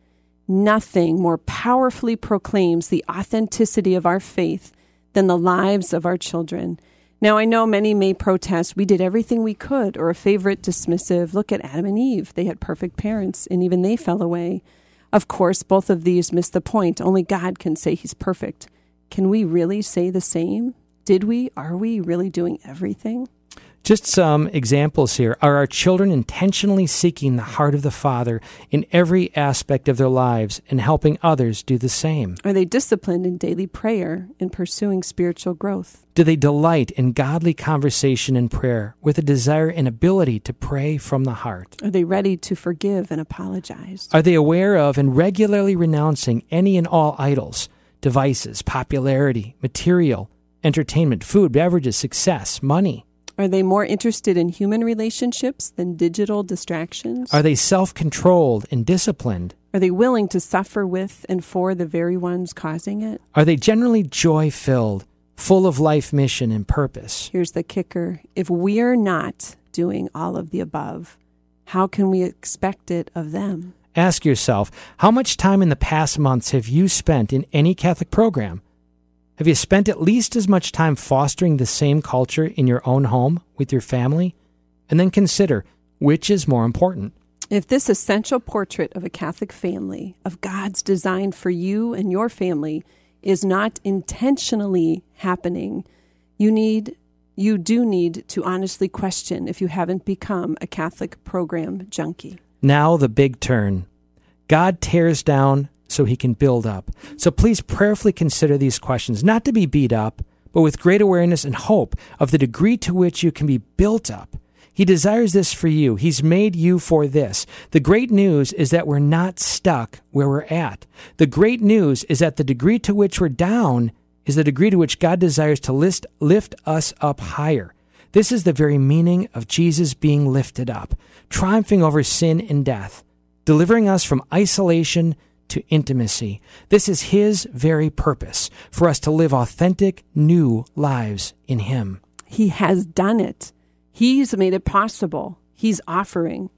[SPEAKER 2] nothing more powerfully proclaims the authenticity of our faith than the lives of our children. Now, I know many may protest, we did everything we could, or a favorite dismissive, look at Adam and Eve. They had perfect parents, and even they fell away. Of course, both of these miss the point. Only God can say He's perfect. Can we really say the same? Did we? Are we really doing everything?
[SPEAKER 1] Just some examples here. Are our children intentionally seeking the heart of the Father in every aspect of their lives and helping others do the same?
[SPEAKER 2] Are they disciplined in daily prayer and pursuing spiritual growth?
[SPEAKER 1] Do they delight in godly conversation and prayer with a desire and ability to pray from the heart?
[SPEAKER 2] Are they ready to forgive and apologize?
[SPEAKER 1] Are they aware of and regularly renouncing any and all idols, devices, popularity, material, entertainment, food, beverages, success, money?
[SPEAKER 2] Are they more interested in human relationships than digital distractions?
[SPEAKER 1] Are they self controlled and disciplined?
[SPEAKER 2] Are they willing to suffer with and for the very ones causing it?
[SPEAKER 1] Are they generally joy filled, full of life mission and purpose?
[SPEAKER 2] Here's the kicker if we're not doing all of the above, how can we expect it of them?
[SPEAKER 1] Ask yourself how much time in the past months have you spent in any Catholic program? Have you spent at least as much time fostering the same culture in your own home with your family? And then consider which is more important.
[SPEAKER 2] If this essential portrait of a Catholic family, of God's design for you and your family, is not intentionally happening, you need you do need to honestly question if you haven't become a Catholic program junkie.
[SPEAKER 1] Now the big turn. God tears down so he can build up. So please prayerfully consider these questions, not to be beat up, but with great awareness and hope of the degree to which you can be built up. He desires this for you. He's made you for this. The great news is that we're not stuck where we're at. The great news is that the degree to which we're down is the degree to which God desires to list, lift us up higher. This is the very meaning of Jesus being lifted up, triumphing over sin and death, delivering us from isolation to intimacy. This is His very purpose for us to live authentic, new lives in Him.
[SPEAKER 2] He has done it. He's made it possible. He's offering.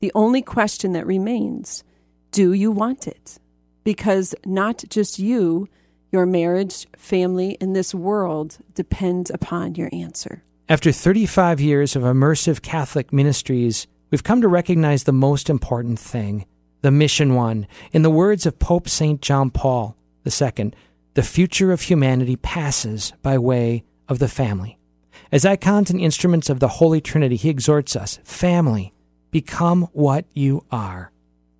[SPEAKER 2] The only question that remains do you want it? Because not just you, your marriage, family, and this world depend upon your answer.
[SPEAKER 1] After 35 years of immersive Catholic ministries, we've come to recognize the most important thing the mission one. In the words of Pope St. John Paul II, the future of humanity passes by way of the family. As icons and instruments of the Holy Trinity, he exhorts us family, become what you are.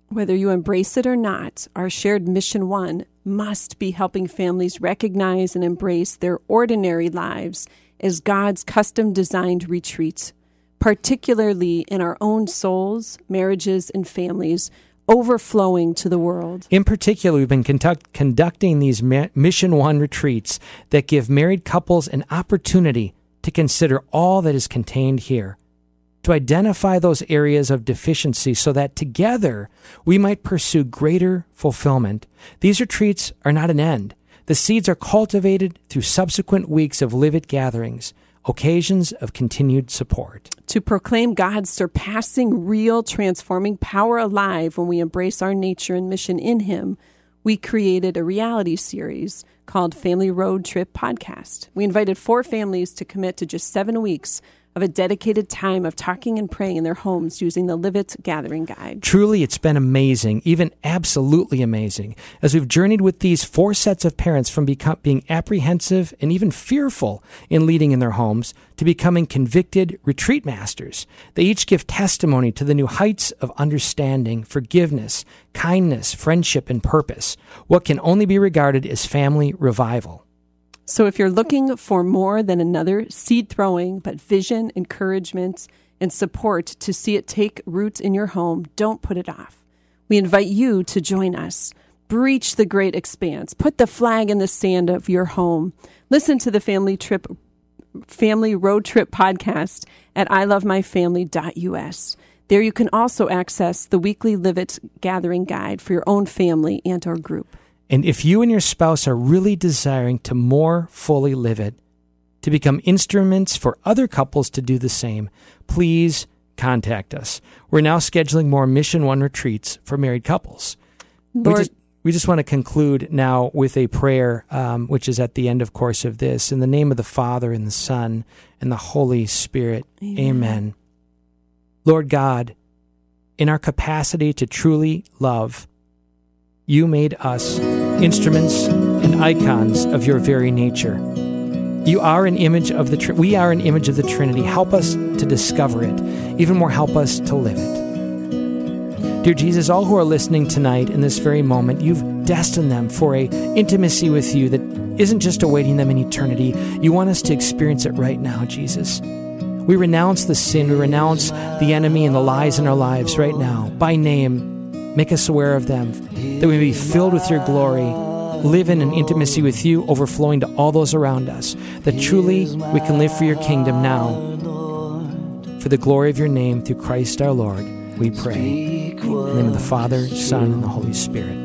[SPEAKER 2] Whether you embrace it or not, our shared mission one must be helping families recognize and embrace their ordinary lives as God's custom designed retreats, particularly in our own souls, marriages, and families, overflowing to the world.
[SPEAKER 1] In particular, we've been conduct- conducting these ma- Mission One retreats that give married couples an opportunity to consider all that is contained here, to identify those areas of deficiency so that together we might pursue greater fulfillment. These retreats are not an end. The seeds are cultivated through subsequent weeks of Live It gatherings, occasions of continued support.
[SPEAKER 2] To proclaim God's surpassing, real, transforming power alive when we embrace our nature and mission in Him, we created a reality series called Family Road Trip Podcast. We invited four families to commit to just seven weeks of a dedicated time of talking and praying in their homes using the Live Gathering Guide.
[SPEAKER 1] Truly, it's been amazing, even absolutely amazing, as we've journeyed with these four sets of parents from become, being apprehensive and even fearful in leading in their homes to becoming convicted retreat masters. They each give testimony to the new heights of understanding, forgiveness, kindness, friendship, and purpose, what can only be regarded as family revival.
[SPEAKER 2] So if you're looking for more than another seed throwing, but vision, encouragement, and support to see it take root in your home, don't put it off. We invite you to join us. Breach the great expanse. Put the flag in the sand of your home. Listen to the family trip family road trip podcast at ilovemyfamily.us. There you can also access the weekly Live It gathering guide for your own family and or group.
[SPEAKER 1] And if you and your spouse are really desiring to more fully live it, to become instruments for other couples to do the same, please contact us. We're now scheduling more Mission One retreats for married couples. we
[SPEAKER 2] Lord-
[SPEAKER 1] just, we just want to conclude now with a prayer, um, which is at the end, of course, of this. In the name of the Father, and the Son, and the Holy Spirit. Amen. Lord God, in our capacity to truly love, you made us instruments and icons of your very nature. You are an image of the Tr- we are an image of the Trinity. Help us to discover it. Even more, help us to live it. Dear Jesus, all who are listening tonight in this very moment, you've destined them for a intimacy with you that isn't just awaiting them in eternity. You want us to experience it right now, Jesus. We renounce the sin, we renounce the enemy and the lies in our lives right now. By name, make us aware of them, that we may be filled with your glory, live in an intimacy with you, overflowing to all those around us, that truly we can live for your kingdom now. For the glory of your name, through Christ our Lord, we pray. In the name of the Father, Son, and the Holy Spirit.